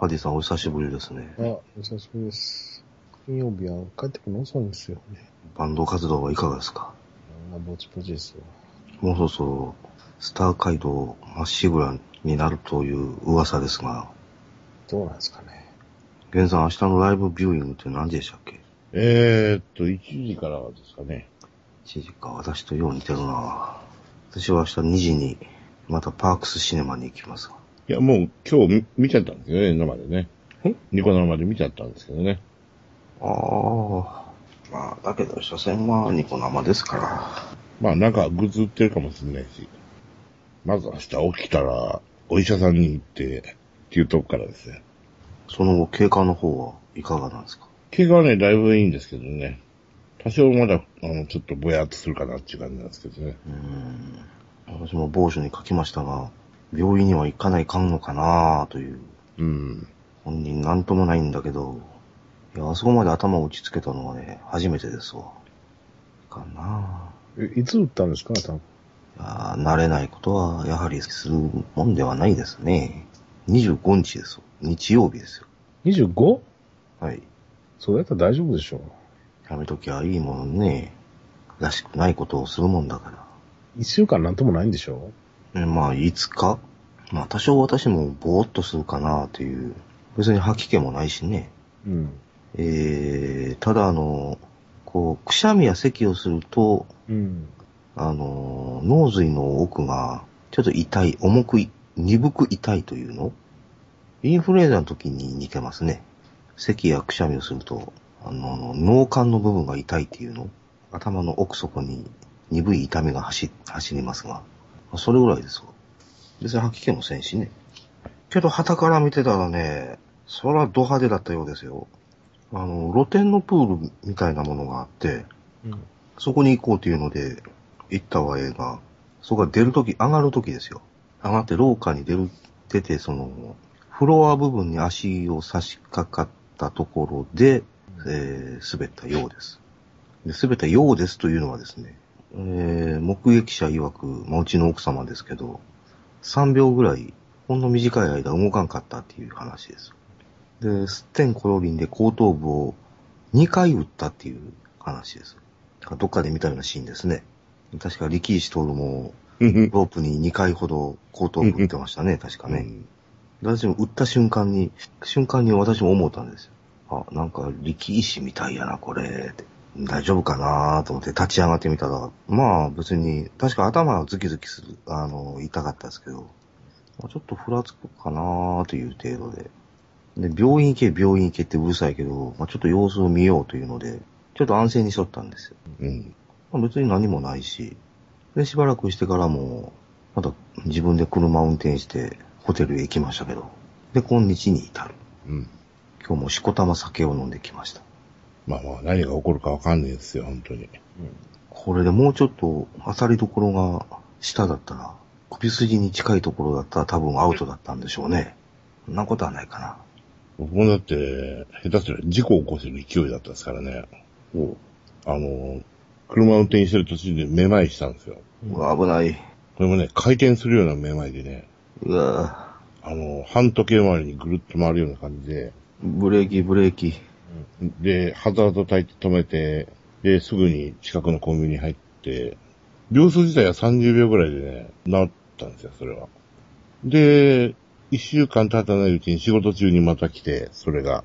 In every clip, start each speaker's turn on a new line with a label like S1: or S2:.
S1: パディさんお久しぶりですね。
S2: あ、お久しぶりです。金曜日は帰ってくるの遅いんですよね。
S1: バンド活動はいかがですか？
S2: まあ、ぼちぼちですよ。
S1: もうそろそろ、スター街道まっしぐらになるという噂ですが、
S2: どうなんですかね。
S1: ゲンさん明日のライブビューイングって何時でしたっけ？
S3: えーっと、1時からですかね。
S1: 1時か、私とよう似てるな私は明日2時に、またパークスシネマに行きますが。
S3: いや、もう今日見見ちゃったんですよね、生でね。
S1: え？
S3: ニコ生で見ちゃったんですけどね。
S1: ああ。まあ、だけど、所詮はニコ生ですから。
S3: まあなんかグッズ売ってるかもしれないし。まず明日起きたら、お医者さんに行って、っていうとこからですね。
S1: その後、経過の方はいかがなんですか？
S3: 怪我はね、だいぶいいんですけどね。多少まだ、あの、ちょっとぼやっとするかなっていう感じなんですけどね。
S1: うーん。私も某所に書きましたが、病院には行かないかんのかなという。
S3: うん。
S1: 本人なんともないんだけど、いや、あそこまで頭を打ちつけたのはね、初めてですわ。かな
S2: え、いつ打ったんですか多分。
S1: いやー慣れないことは、やはりするもんではないですね。25日ですよ。日曜日ですよ。
S2: 25?
S1: はい。
S2: それやったら大丈夫でしょ
S1: やめときゃいいものね。らしくないことをするもんだから。
S2: 一週間なんともないんでしょ
S1: えまあ、いつかまあ、多少私もぼーっとするかなという。別に吐き気もないしね。
S2: うん。
S1: えー、ただあの、こう、くしゃみや咳をすると、
S2: うん。
S1: あの、脳髄の奥が、ちょっと痛い、重くい、鈍く痛いというの？インフルエンザの時に似てますね。咳やくしゃみをすると、あの、脳幹の部分が痛いっていうの？頭の奥底に鈍い痛みが走、走りますが、それぐらいですわ。別に吐き気もせんしね。けど、旗から見てたらね、そらド派手だったようですよ。あの、露天のプールみたいなものがあって、
S2: うん。
S1: そこに行こうというので、行ったわえが、そこが出るとき、上がるときですよ。上がって廊下に出る、出て、その、フロア部分に足を差し掛かったところで、えー、滑ったようです。で、滑ったようですというのはですね、えー、目撃者曰く、まあ、うちの奥様ですけど、3秒ぐらい、ほんの短い間動かんかったっていう話です。で、すってんころりんで後頭部を2回撃ったっていう話です。どっかで見たようなシーンですね。確か力石徹も、
S3: うん
S1: ロープに2回ほど後頭部撃ってましたね、確かね。私も撃った瞬間に、瞬間に私も思ったんですよ。あ、なんか力石みたいやな、これ。って大丈夫かなと思って立ち上がってみたら、まあ別に、確か頭はズキズキする、あの、痛かったですけど、まあちょっとふらつくかなという程度で。で、病院行け、病院行けってうるさいけど、まあちょっと様子を見ようというので、ちょっと安静にしとったんですよ。
S3: うん。
S1: まあ、別に何もないし、で、しばらくしてからも、また自分で車を運転してホテルへ行きましたけど、で、今日に至る。
S3: うん。
S1: 今日もしこたま酒を飲んできました。
S3: まあまあ、何が起こるかわかんないですよ、本当に。
S1: これでもうちょっと当たりどころが下だったら、首筋に近いところだったら多分アウトだったんでしょうね。そんなことはないかな。
S3: 僕もだって、下手すりゃ事故を起こせる勢いだったですからね。
S1: お
S3: あの、車運転してる途中でめまいしたんですよ。
S1: うわ、危ない。
S3: これもね、回転するようなめまいでね、
S1: うわ、
S3: あの、半時計回りにぐるっと回るような感じで、
S1: ブレーキ、ブレーキ。
S3: で、ハザード焚いて止めて、で、すぐに近くのコンビニに入って、秒数自体は30秒ぐらいでね、治ったんですよ、それは。で、一週間経たないうちに仕事中にまた来て、それが。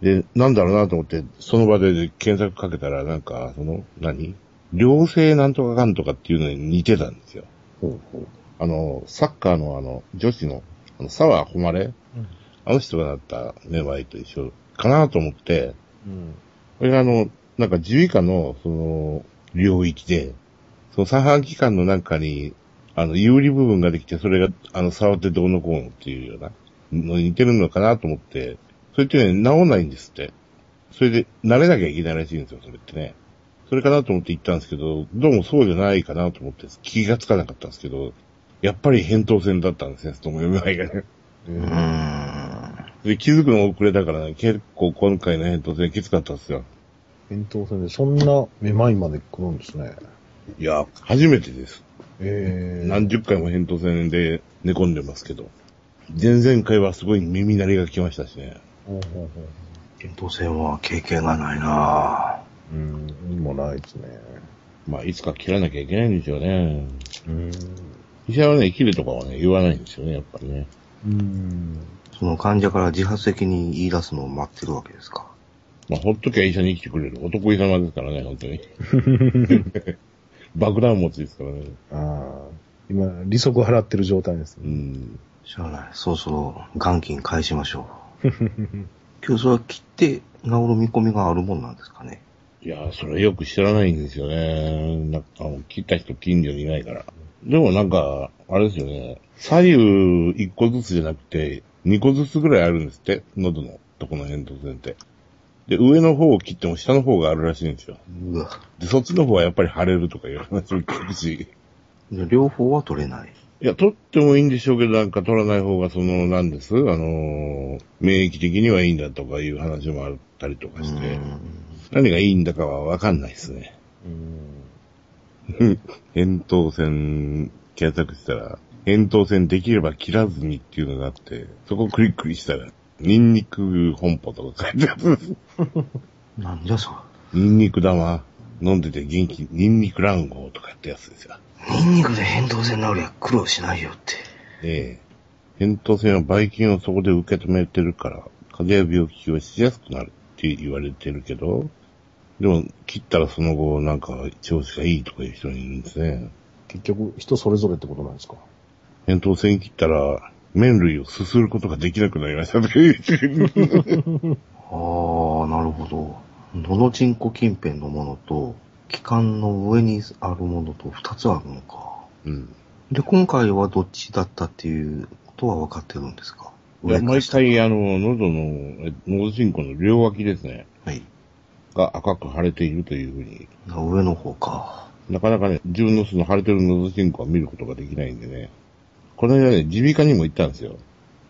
S3: で、なんだろうなと思って、その場で検索かけたら、なんか、その、何？良性なんとかかんとかっていうのに似てたんですよ。
S2: ほうほう。
S3: あの、サッカーのあの、女子の、あの、沢誉れ、あの人がなっためまいと一緒かなと思って、
S2: うん。
S3: これがあの、なんか耳鼻科の、その、領域で、その三半規管の中に、あの、有利部分ができて、それが、あの、触ってどうのこうのっていうような、のに似てるのかなと思って、それってね、治んないんですって。それで、慣れなきゃいけないらしいんですよ、それってね。それかなと思って行ったんですけど、どうもそうじゃないかなと思って、気がつかなかったんですけど、やっぱり扁桃腺だったんですね、そのめまいがね。
S1: うーん。
S3: で、気づくの遅れたからね、結構今回の扁桃腺きつかったんですよ。
S2: 扁桃腺でそんなめまいまで来るんですね。
S3: いや、初めてです。
S2: ええ
S3: 何十回も扁桃腺で寝込んでますけど。前々回はすごい耳鳴りが来ましたしね。
S2: ほうほうほ
S1: 扁桃腺は経験がないな
S2: う。うん、もないですね。
S3: まあ、いつか切らなきゃいけないんですよね。
S2: うん。
S3: 医者はね、切るとかはね、言わないんですよね、やっぱりね。
S2: うん。
S1: その患者から自発的に言い出すのを待ってるわけですか？
S3: まあ、ほっときゃ医者に来てくれる。男医様ですからね、本当に。爆弾持ちですからね。
S2: ああ。今、利息払ってる状態です
S3: う。ん。
S1: しゃあない。そろそろ元金返しましょう。今日それは切って治る見込みがあるもんなんですかね？
S3: いやー、それよく知らないんですよね。なんか、あの切った人近所にいないから。でもなんか、あれですよね。左右一個ずつじゃなくて、二個ずつぐらいあるんですって。喉のとこの扁桃腺って。で、上の方を切っても下の方があるらしいんですよ。
S1: うわ。
S3: で、そっちの方はやっぱり腫れるとかいう話を聞くし。
S1: で両方は取れない。
S3: いや、取ってもいいんでしょうけど、なんか取らない方が、その、なんです？あのー免疫的にはいいんだとかいう話もあったりとかして、
S1: うん
S3: 何がいいんだかはわかんないですね。
S2: うん。
S3: 扁桃腺検索したら、扁桃腺できれば切らずにっていうのがあって、そこをクリックしたら、ニンニク本舗とか書いてある。
S1: なんじゃそ
S3: ニンニク玉飲んでて元気、ニンニク卵黄とかってやつですよ。
S1: れ。ニンニクで扁桃腺治りゃ苦労しないよって。
S3: ええ。扁桃腺はばい菌をそこで受け止めてるから、風邪や病気をしやすくなるって言われてるけど、でも、切ったらその後、なんか、調子がいいとかいう人がいるんですね。
S2: 結局、人それぞれってことなんですか？
S3: 扁桃腺切ったら、麺類をすすることができなくなりました
S1: ああ、なるほど。喉チンコ近辺のものと、気管の上にあるものと二つあるのか。
S3: うん。
S1: で、今回はどっちだったっていうことは分かってるんですか？
S3: 毎回、あの、喉の、え喉進行の両脇ですね、
S1: はい。
S3: が赤く腫れているというふうに、
S1: 上の方か。
S3: なかなかね、自分のその腫れてる喉進行は見ることができないんでね。この間ね、耳鼻科にも行ったんですよ。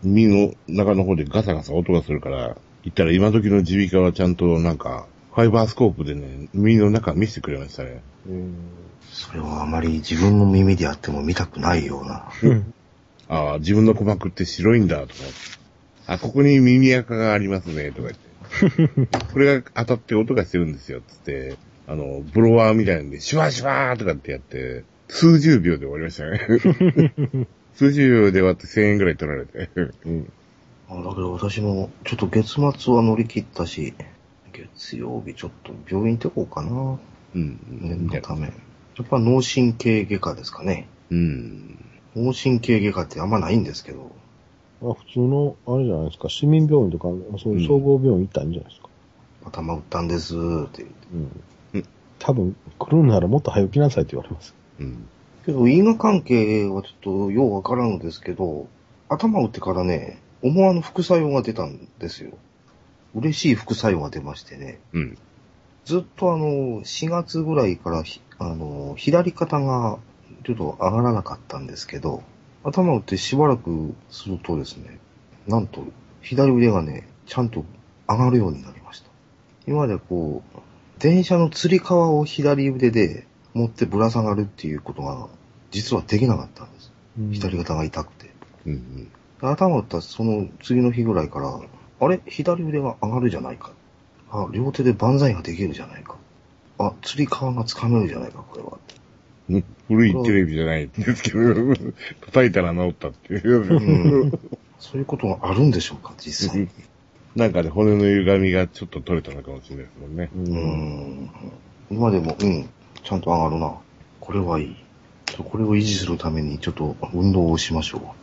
S3: 耳の中の方でガサガサ音がするから、行ったら今時の耳鼻科はちゃんとなんか、ファイバースコープでね、耳の中見せてくれましたね。
S2: うん。
S1: それはあまり自分の耳であっても見たくないような。
S3: ああ、自分の鼓膜って白いんだ、とか。あ、ここに耳垢がありますね、とか言って。これが当たって音がしてるんですよ、つって。あの、ブロワーみたいなんで、シュワーシュワーとかってやって、数十秒で終わりましたね。数十秒で終わって1000円ぐらい取られて。
S2: うん。
S1: あだけど私も、ちょっと月末は乗り切ったし、月曜日ちょっと病院行ってこうかな。
S3: うん。
S1: 念のため。やっぱ脳神経外科ですかね。
S3: うん。
S1: 脳神経外科ってあんまないんですけど、
S2: まあ、普通の、あれじゃないですか、市民病院とか、そういう総合病院行ったらいいんじゃないですか。
S1: 頭打ったんですって言って。
S2: うん。多分、来るならもっと早く来なさいって言われます。
S3: うん。
S1: けど、因果関係はちょっとようわからんのですけど、頭打ってからね、思わぬ副作用が出たんですよ。嬉しい副作用が出ましてね。
S3: うん。
S1: ずっとあの、4月ぐらいからひ、あの、左肩がちょっと上がらなかったんですけど、頭打ってしばらくするとですね、なんと、左腕がね、ちゃんと上がるようになりました。今までこう、電車の吊り革を左腕で持ってぶら下がるっていうことが、実はできなかったんです。
S2: うん
S1: 左肩が痛くて。
S3: うん。
S1: 頭打ったその次の日ぐらいから、あれ？左腕が上がるじゃないか。あ、両手で万歳ができるじゃないか。あ、釣り革が掴めるじゃないか、これは。
S3: うん古いテレビじゃないんですけど、叩いたら治ったっていう。
S1: うん。そういうことがあるんでしょうか、実際。
S3: なんかね、骨の歪みがちょっと取れたのかもしれないですもんね。
S2: う。
S1: うんん。今でも、うん、ちゃんと上がるな。これはいい。ちょっとこれを維持するために、ちょっと運動をしましょ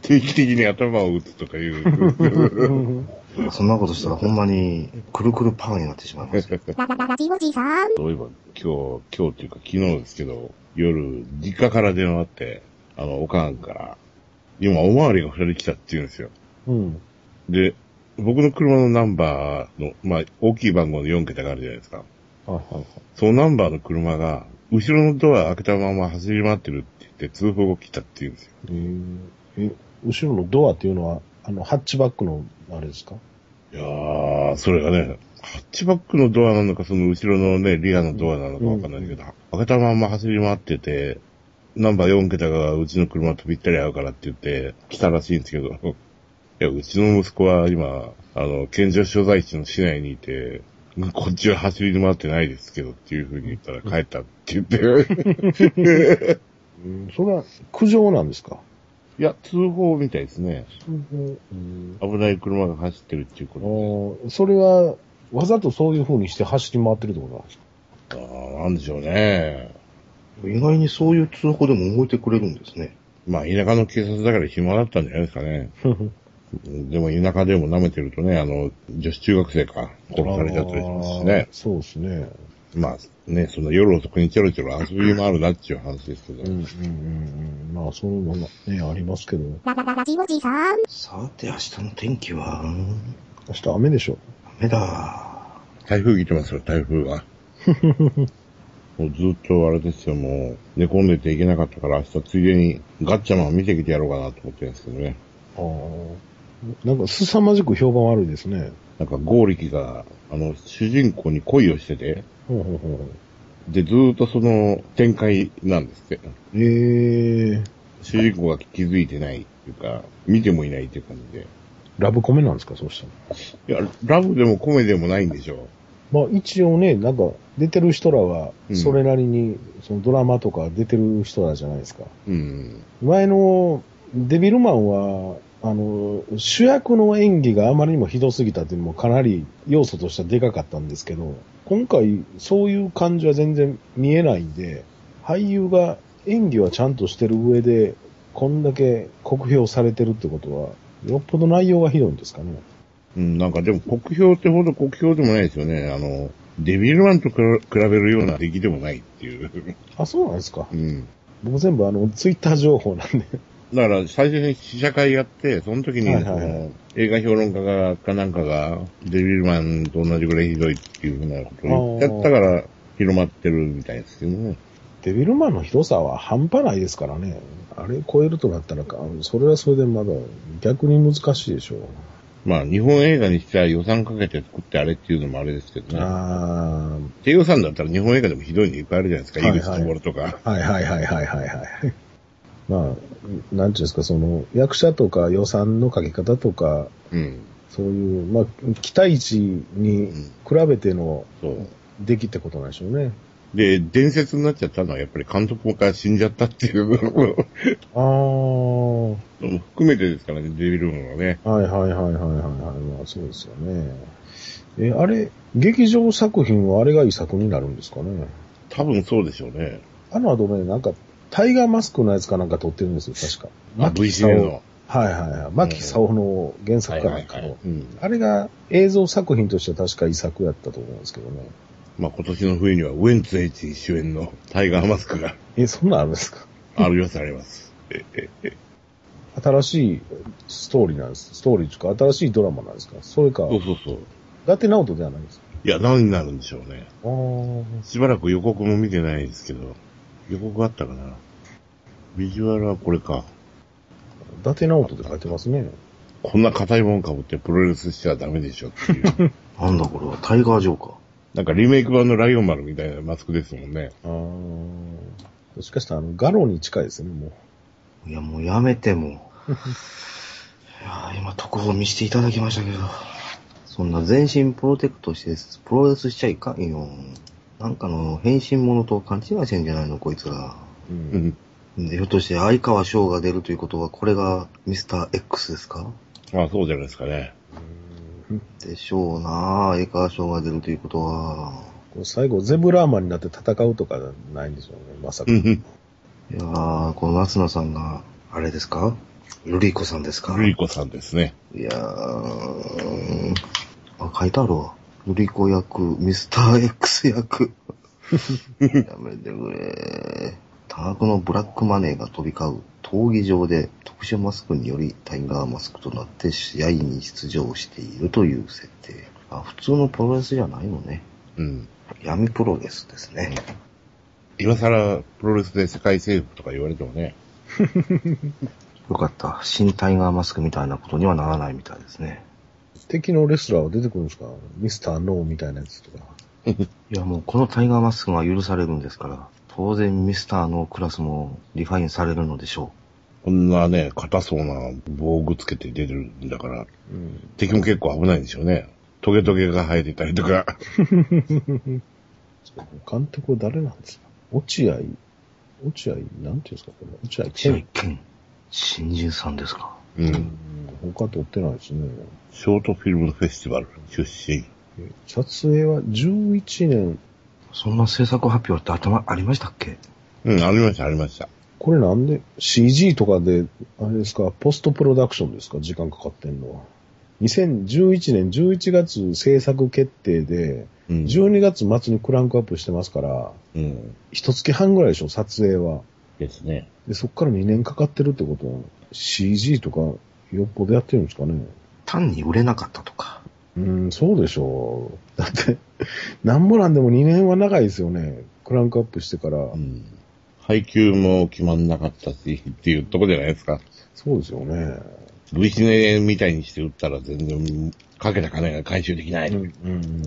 S3: 定期的に頭を打つとかいう。
S1: う。そんなことしたらほんまに、くるくるパーになってしまいますよ。
S4: ララララジオジさん。
S3: そういえば、今日、今日っていうか昨日ですけど、夜、実家から電話あって、あの、おかんから、今、おまわりが二人来たって言うんですよ。
S2: うん。
S3: で、僕の車のナンバーの、まあ、大きい番号の4桁があるじゃないですか。
S2: はいはいはい。
S3: そのナンバーの車が、後ろのドア開けたまま走り回ってるって言って通報が来たって言うんですよ。
S2: えー、え、後ろのドアっていうのは、あの、ハッチバックの、あれですか？
S3: いやー、それがね、ハッチバックのドアなのか、その後ろのね、リアのドアなのかわかんないけど、開けたまま走り回ってて、ナンバー4桁がうちの車とぴったり合うからって言って来たらしいんですけど、いや、うちの息子は今、あの、県庁所在地の市内にいて、こっちは走り回ってないですけどっていう風に言ったら帰ったって言って、
S2: うん、それは苦情なんですか？
S3: いや、通報みたいですね。
S2: うん、
S3: 危ない車が走ってるっていうこ
S2: あーそれは、わざとそういう風にして走り回ってるってことなんですか？
S3: ああ、なんでしょうね。
S1: 意外にそういう通報でも動いてくれるんですね。
S3: まあ、田舎の警察だから暇だったんじゃないですかね。でも田舎でも舐めてるとね、あの、女子中学生か、殺されちゃったりしますしね。
S2: そうですね。
S3: まあ、ね、その夜遅くにちょろちょろ遊びもあるなっていう話ですけど。
S2: うんうんうんうん。まあ、そういうのがね、ありますけど。
S4: ララララジオジさん。
S1: さて明日の天気は、
S2: 明日雨でしょ。
S1: 雨だ。
S3: 台風来てますよ、台風は。もうずっとあれですよ、もう寝込んでていけなかったから明日ついでにガッチャマンを見てきてやろうかなと思ってるんですけどね。
S2: ああ。なんか、凄まじく評判悪いですね。
S3: なんか、ゴーリキが、あの、主人公に恋をしてて、
S2: ほうほうほう。
S3: で、ずーっとその展開なんですって。
S2: ええ
S3: 主人公が気づいてないっていうか、見てもいないっていう感じで。
S2: ラブコメなんですか、そうしたら。
S3: いや、ラブでもコメでもないんでしょ
S2: まあ一応ね、なんか出てる人らは
S3: う、ん
S2: それなりに、そのドラマとか出てる人らじゃないですか。
S3: う。うん。
S2: 前のデビルマンは、あの、主役の演技があまりにもひどすぎたっていうのもかなり要素としてはでかかったんですけど、今回そういう感じは全然見えないんで、俳優が演技はちゃんとしてる上で、こんだけ酷評されてるってことは、よっぽど内容がひどいんですかね。
S3: うん、なんかでも国評ってほど国評でもないですよね。あの、デビルマンと比べるような出来でもないっていう。
S2: あ、そうなんですか
S3: う。ん。
S2: 僕全部あの、ツイッター情報なんで。
S3: だから最初に試写会やって、その時に、
S2: はいはいはい
S3: その映画評論家が、かなんかが、デビルマンと同じぐらいひどいっていうふうなことを言っちゃったから、広まってるみたいですけどね。
S2: デビルマンのひどさは半端ないですからね。あれ超えるとなったらか、それはそれでまだ逆に難しいでしょう。
S3: まあ、日本映画にしては予算かけて作ってあれっていうのもあれですけどね。
S2: あ
S3: 低予算だったら日本映画でもひどいのいっぱいあるじゃないですか。
S2: はいはい
S3: 井口智とか。
S2: あ、はいはいはいはいはいはい。まあ、なんていうんですか、その、役者とか予算のかけ方とか、
S3: うん。
S2: そういう、まあ、期待値に比べての
S3: そう。
S2: 出来ってことなんでしょうね。
S3: で、伝説になっちゃったのはやっぱり監督が死んじゃったっていうのも
S2: ああ、は
S3: 含めてですからね、デビルマンはね。
S2: いはいはいはいはいはい。まあそうですよね。え、あれ、劇場作品はあれが遺作になるんですかね？
S3: 多分そうでしょうね。
S2: あの後ね、なんか、タイガーマスクのやつかなんか撮ってるんですよ、確か。
S3: あ、
S2: 牧
S3: V シ
S2: 久夫。
S3: ネの。
S2: はいはいはい。牧久夫の原作かなんかの。
S3: うん。
S2: あれが映像作品としては確か遺作やったと思うんですけどね。
S3: まあ今年の冬にはウェンツエイチ主演のタイガーマスクが
S2: え、そんなんあるんですか？
S3: あるよされます。
S2: 新しいストーリーなんです。ストーリーというか、新しいドラマなんですか？それか、
S3: そうそうそう。
S2: 伊達直人ではないんですか？
S3: いや、何になるんでしょうね。
S2: あー
S3: しばらく予告も見てないですけど、予告あったかな。ビジュアルはこれか。
S2: 伊達直人って書いてますね。
S3: こんな硬いもんかぶってプロレスしちゃダメでしょっていう。
S1: なんだこれは、タイガージョーカー。
S3: なんかリメイク版のライオン丸みたいなマスクですもんね。
S2: あーもしかしたら、あの、ガロに近いですね、もう。
S1: いや、もうやめても。いやー今特報見せていただきましたけど。そんな全身プロテクトしてプロレスしちゃいかんよ。なんかの変身者と勘違いしてんじゃないの、こいつら。
S2: う。
S3: うんん。
S1: でひょっとして相川翔が出るということは、これがミスター X ですか？
S3: まあそうじゃないですかね。
S1: でしょうな相川翔が出るということは。
S2: 最後、ゼブラーマンになって戦うとかないんでしょうね、まさか。
S1: いやー、この夏野さんが、あれですか？ルリコさんですか？
S3: ルリコさんですね。
S1: いやー、あ、書いてあるわ。ルリコ役、ミスター X 役。やめてくれ。多額のブラックマネーが飛び交う闘技場で特殊マスクによりタイガーマスクとなって試合に出場しているという設定。あ、普通のプロレスじゃないのね。
S3: うん。
S1: 闇プロレスですね。
S3: 今更プロレスで世界征服とか言われてもね。
S1: よかった。新タイガーマスクみたいなことにはならないみたいですね。
S2: 敵のレスラーは出てくるんですか？ミスターノーみたいなやつとか。
S1: いやもうこのタイガーマスクが許されるんですから、当然ミスターのクラスもリファインされるのでしょ
S3: こんなね、硬そうな防具つけて出てるんだから、
S2: うん。
S3: 敵も結構危ないんでしょうね。トゲトゲが生えてたりとか。
S2: 監督は誰なんですか？落合、落合、なんていうんですか？これ。落合
S1: う。試合新人さんですか？
S3: う。
S2: うんん。他取ってないですね。
S3: ショートフィルムフェスティバル出身。
S2: え撮影は11年。
S1: そんな制作発表って頭ありましたっけ？
S3: うん、ありました、ありました。
S2: これなんで？CG とかで、あれですか、ポストプロダクションですか？時間かかってんのは。2011年11月制作決定で、
S3: うん。
S2: 12月末にクランクアップしてますから、
S3: うん。
S2: 一月半ぐらいでしょ、撮影は。
S3: ですね。
S2: で、そっから2年かかってるってことは、CG とかよっぽどやってるんですかね。
S1: 単に売れなかったとか。
S2: うん、そうでしょう。だって、なんぼなんでも2年は長いですよね。クランクアップしてから。
S3: うん。配給も決まんなかったし、っていうとこじゃないですか。
S2: そうですよね。
S3: V シネみたいにして売ったら全然かけた金が回収できない。
S2: うん、うん、うん。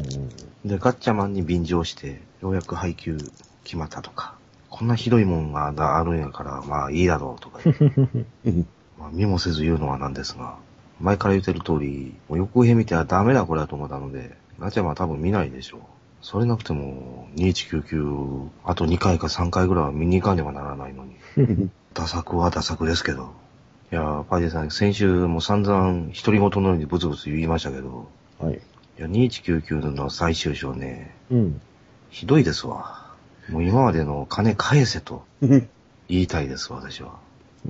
S1: で、ガッチャマンに便乗して、ようやく配給決まったとか。こんなひどいもんがあるんやから、まあいいだろうとか。
S3: う ん
S1: まあ見もせず言うのはなんですが、前から言ってる通り、もう予告編見てはダメだこれだと思ったので、ガチャマ多分見ないでしょう。それなくても、2199、あと2回か3回ぐらいは見に行かねばならないのに。ダ作はダ作ですけど。いやー、パイデさん、先週も散々独り言のようにブツブツ言いましたけど、
S2: はい。
S1: いや、2199の最終章ね、
S2: うん。
S1: ひどいですわ。もう今までの金返せと言いたいです、私は。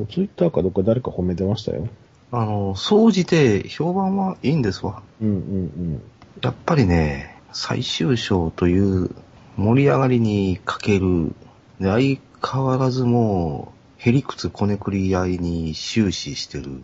S2: ツイッターかどっか誰か褒めてましたよ。
S1: あの、総じて評判はいいんですわ。
S2: うんうん
S1: やっぱりね、最終章という盛り上がりに欠ける、で相変わらずもう、へりくつこねくり合いに終始してる。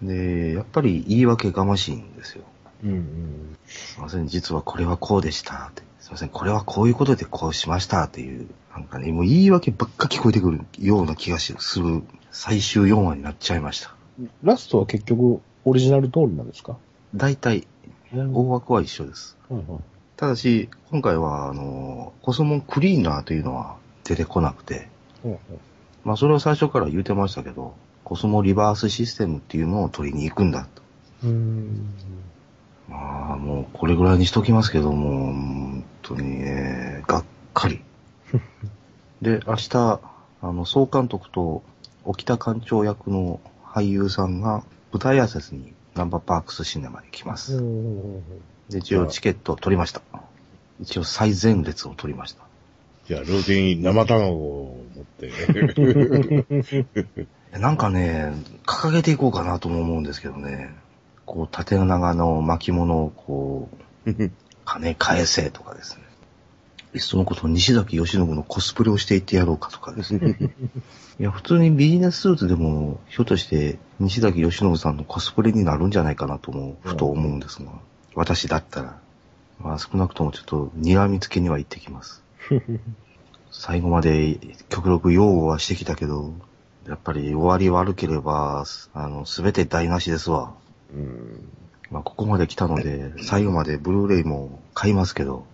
S1: で、やっぱり言い訳がましいんですよ。
S2: うん。うんうん。
S1: すいません、実はこれはこうでしたって。すいません、これはこういうことでこうしましたっていう、なんかね、もう言い訳ばっか聞こえてくるような気がする最終4話になっちゃいました。
S2: ラストは結局オリジナル通りなんですか？
S1: 大体、
S2: うん
S1: 大枠は一緒です。
S2: はいはい。
S1: ただし、今回は、あの、コスモクリーナーというのは出てこなくて、
S2: はいはい
S1: まあそれを最初から言うてましたけど、コスモリバースシステムっていうのを取りに行くんだと。
S2: うーん。
S1: まあもうこれぐらいにしときますけども、本当にね、がっかり。で、明日、あの、総監督と沖田館長役の俳優さんが舞台挨拶にナンバーパークスシネマに来ます。で、一応チケットを取りました。一応最前列を取りました。
S3: じゃあ、両手に生卵を持って。
S1: なんかね、掲げていこうかなとも思うんですけどね。こう、縦長の巻物をこう、金返せとかですね。いっそのこと西崎義信のコスプレをしていってやろうかとかですね。いや、普通にビジネススーツでも、ひょっとして西崎義信さんのコスプレになるんじゃないかなとも、ふと思うんですが、私だったら、まあ少なくともちょっと睨みつけには行ってきます。最後まで極力擁護はしてきたけど、やっぱり終わり悪ければ、あの、すべて台無しですわ。
S2: うん。
S1: まあ、ここまで来たので、最後までブルーレイも買いますけど、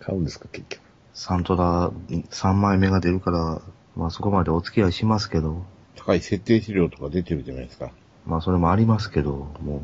S2: 買うんですか、結局。
S1: サントラ3枚目が出るから、まあそこまでお付き合いしますけど、
S3: 高い設定資料とか出てるじゃないですか。
S1: まあそれもありますけど、も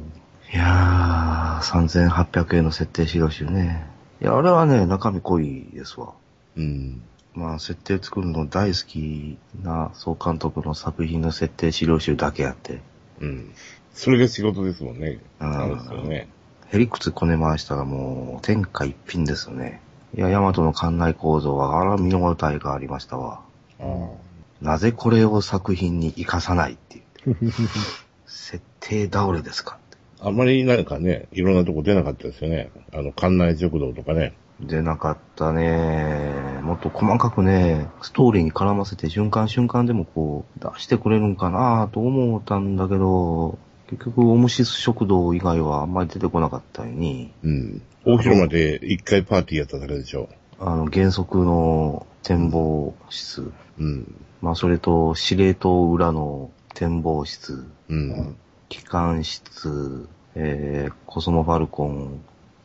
S1: う、いやー、3800円の設定資料集ね。いや、あれはね、中身濃いですわ。
S3: うん。
S1: まあ、設定作るの大好きな総監督の作品の設定資料集だけあって、
S3: うん。それが仕事ですもんね。そうですよね。
S1: へりくつこね回したらもう、天下一品ですよね。いや、大和の館内構造は、あら見応えがありましたわ。
S3: ああ。
S1: なぜこれを作品に活かさないっていう。設定倒れですか
S3: あんまりなんかね、いろんなとこ出なかったですよね。あの、館内食堂とかね。
S1: 出なかったね。もっと細かくね、ストーリーに絡ませて瞬間瞬間でもこう、出してくれるんかなと思ったんだけど、結局、オムシス食堂以外はあんまり出てこなかったように、
S3: うん。大広間で一回パーティーやっただけでしょ。
S1: あの、原則の展望室、
S3: うん。
S1: まあ、それと、司令塔裏の展望室、
S3: うん。
S1: 機関室、えー、コスモファルコン、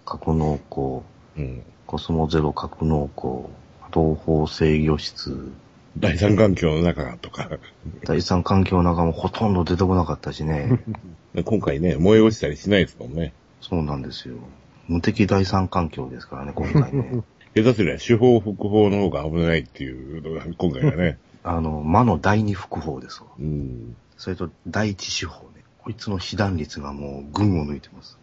S1: 格納庫、
S3: うん。
S1: コスモゼロ格納庫、あ東方制御室、
S3: 第三環境の中とか。
S1: 第三環境の中もほとんど出てこなかったしね。
S3: 今回ね、燃え落ちたりしないですもんね。
S1: そうなんですよ。無敵第三環境ですからね、今回ね。
S3: 下手すりゃ手法複法の方が危ないっていうのが今回はね。
S1: あの、魔の第二複法ですわ。
S3: うん。
S1: それと第一手法ね。こいつの被弾率がもう群を抜いてます。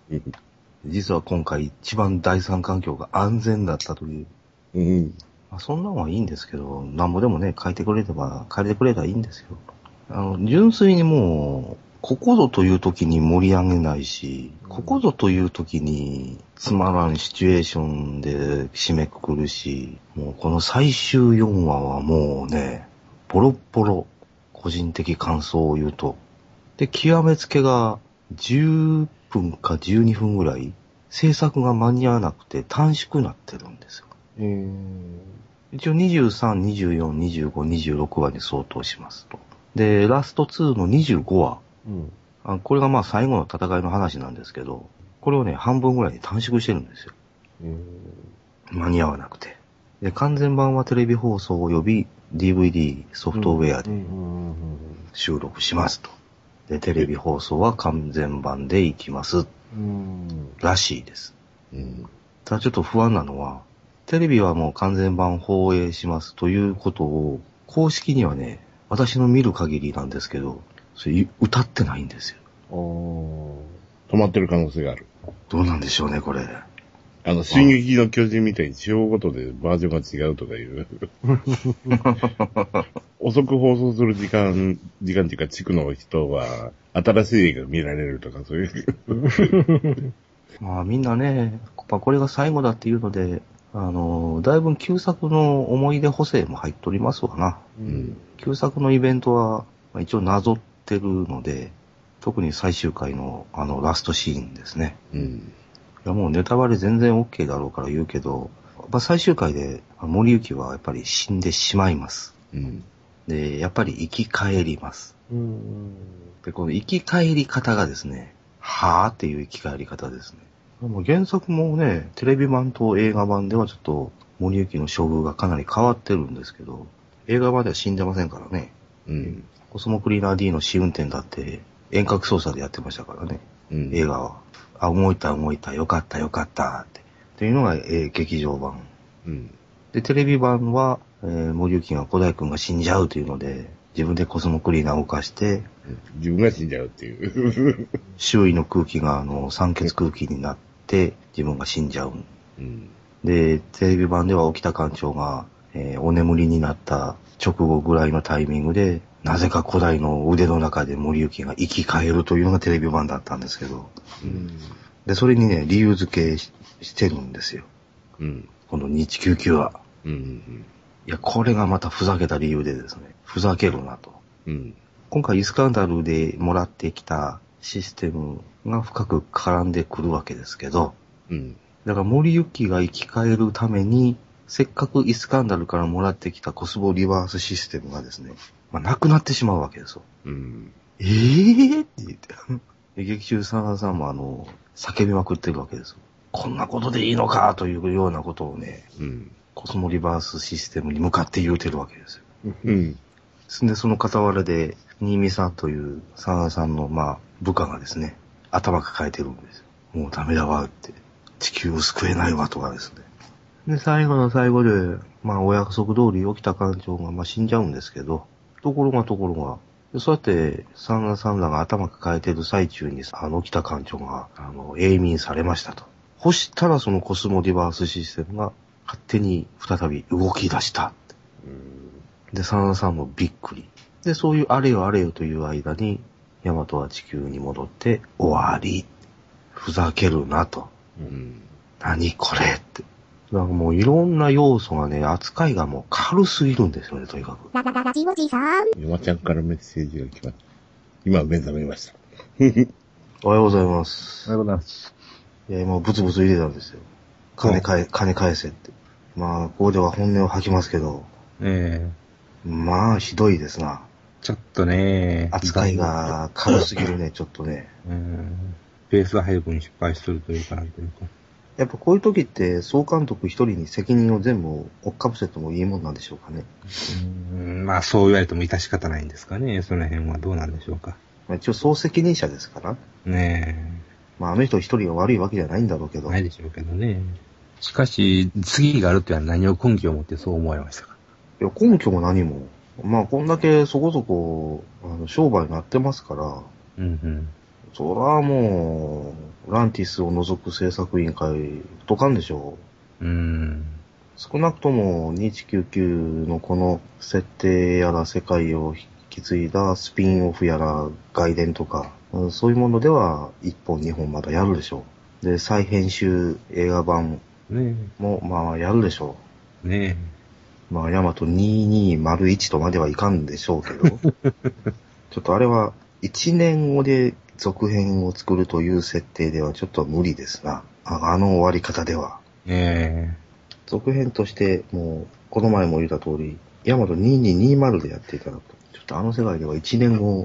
S1: 実は今回一番第三環境が安全だったという。
S3: うん。
S1: まあ、そんなんはいいんですけど、なんぼでもね、書いてくれれば、書いてくれたらいいんですよ。あの、純粋にもう、ここぞという時に盛り上げないし、ここぞという時につまらんシチュエーションで締めくくるし、もうこの最終4話はもうね、ボロッボロ、個人的感想を言うと。で、極めつけが10分か12分ぐらい、制作が間に合わなくて短縮になってるんですよ。
S2: えー、
S1: 一応23、24、25、26話に相当しますと。で、ラスト2の25話。
S2: うん。
S1: あこれがまあ最後の戦いの話なんですけど、これをね、半分ぐらいに短縮してるんですよ。
S2: え
S1: 間に合わなくて。で、完全版はテレビ放送及び DVD ソフトウェアで収録しますと。で、テレビ放送は完全版でいきます。
S2: うん。
S1: らしいです。
S3: うん。
S1: ただちょっと不安なのは、テレビはもう完全版放映しますということを、公式にはね、私の見る限りなんですけど、それ歌ってないんですよ。
S2: お
S3: 止まってる可能性がある。
S1: どうなんでしょうね、これ。
S3: あの、進撃の巨人みたいに地方ごとでバージョンが違うとかいう。遅く放送する時間、時間っていうか地区の人は、新しい映画見られるとかそういう。
S1: まあみんなね、まあこれが最後だっていうので、あの、だいぶ旧作の思い出補正も入っておりますわな。
S2: ー
S3: うん。
S1: 旧作のイベントは、まあ一応なぞってるので、特に最終回のあのラストシーンですね。
S3: うん。
S1: いやもうネタバレ全然 OK だろうから言うけど、まあ、最終回で森行はやっぱり死んでしまいます。
S3: うん。
S1: で、やっぱり生き返ります。
S2: うん。
S1: で、この生き返り方がですね、はぁっていう生き返り方ですね。もう原作もね、テレビ版と映画版ではちょっと森行の処遇がかなり変わってるんですけど、映画版では死んでませんからね。
S3: うん。
S1: コスモクリーナー D の試運転だって遠隔操作でやってましたからね。
S3: うん。
S1: 映画は。あ、動いた動いた、よかったよかったって。っていうのが、えー劇場版。
S3: うん。
S1: で、テレビ版は、えー森行が古代くんが死んじゃうというので、自分でコスモクリーナーを動かして、
S3: 自分が死んじゃうっていう。
S1: 周囲の空気があの酸欠空気になって、自分が死んじゃう。
S3: うん。
S1: で、テレビ版では沖田館長が、えーお眠りになった直後ぐらいのタイミングで、なぜか古代の腕の中で森行が生き返るというのがテレビ版だったんですけど、
S3: うん。
S1: で、それにね、理由付けししてるんですよ。
S3: うん。
S1: この2199は。
S3: うん。
S1: いや、これがまたふざけた理由でですね、ふざけるなと。
S3: うん。
S1: 今回イスカンダルでもらってきたシステムが深く絡んでくるわけですけど、
S3: うん。
S1: だから森行が生き返るために、せっかくイスカンダルからもらってきたコスボリバースシステムがですね、まあ、なくなってしまうわけですよ。
S3: うん。
S1: えぇ、って言って。で劇中サナさんもあの、叫びまくってるわけですよ。こんなことでいいのかというようなことをね、
S3: うん。
S1: コスモリバースシステムに向かって言うてるわけですよ。
S3: うん。
S1: で、その傍らで、新見さんというサナさんの、まあ、部下がですね、頭抱えてるんですよ。もうダメだわって、地球を救えないわとかですね。で、最後の最後で、まあ、お約束通り起きた艦長が、まあ、死んじゃうんですけど、ところがところが、でそうやって、サンナさんらが頭抱えてる最中に、あの、起きた艦長が、あの、永眠されましたと。そしたら、そのコスモディバースシステムが、勝手に再び動き出した。で、サナさんもびっくり。で、そういうあれよあれよという間に、ヤマトは地球に戻って終わり。ふざけるなと。
S3: うん。
S1: 何これって。なんかもういろんな要素がね、扱いがもう軽すぎるんですよね、とにかく。
S4: ララララジオジさん。
S3: 山ちゃんからメッセージが来ました。今、目覚めました。
S1: おはようございます。
S2: おはようございます。
S1: いや、もうブツブツ入れたんですよ。金返、金返せって。まあ、ここでは本音を吐きますけど、
S5: ええ
S1: まあ、ひどいですな。
S5: ちょっとね、
S1: 扱いが軽すぎるね、ちょっとね。
S5: うん、ペース配分失敗するというか、なんというか。
S1: やっぱこういう時って総監督一人に責任を全部追っかぶせてもいいもんなんでしょうかね。
S5: うんまあそう言われても致し方ないんですかね。その辺はどうなんでしょうか。
S1: まあ、一応総責任者ですから。
S5: ね
S1: まああの人一人が悪いわけじゃないんだろうけ
S5: え。
S1: ど。
S5: ないでしょうけどね。しかし、次があるってのは何を根拠を持ってそう思われましたか？
S1: いや、根拠も何も。まあこんだけそこそこ、あの、商売になってますから、
S5: うんうん。
S1: そらもう、ランティスを除く制作委員会、とかんでしょう。
S5: うん。
S1: 少なくとも2199のこの設定やら世界を引き継いだスピンオフやら外伝とか、うんそういうものでは1本2本まだやるでしょう。で、再編集映画版
S5: ね
S1: もまあやるでしょ
S5: え。ね
S1: う。まあヤマト2201とまではいかんでしょうけど、ちょっとあれは1年後で続編を作るという設定ではちょっと無理ですな。ああの終わり方では。
S5: え。ね
S1: 続編として、もう、この前も言った通り、ヤマト2220でやっていただくと。ちょっとあの世界では1年後、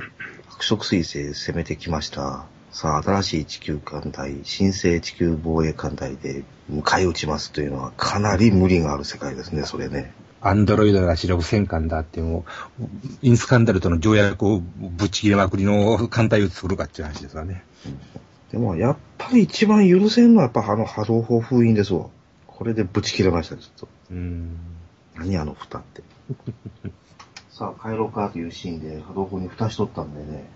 S1: 白色彗星攻めてきました。さあ、新しい地球艦隊、新生地球防衛艦隊で迎え撃ちますというのはかなり無理がある世界ですね、それね。
S5: アンドロイドが主力戦艦だってもう、インスカンダルとの条約をぶち切れまくりの艦隊を作るかっていう話ですわね。
S1: でも、やっぱり一番許せんのはやっぱあの波動砲封印ですわ。これでブチ切れました、ちょっと。
S5: うん。
S1: 何あの蓋って。さあ、帰ろうかというシーンで波動砲に蓋しとったんでね、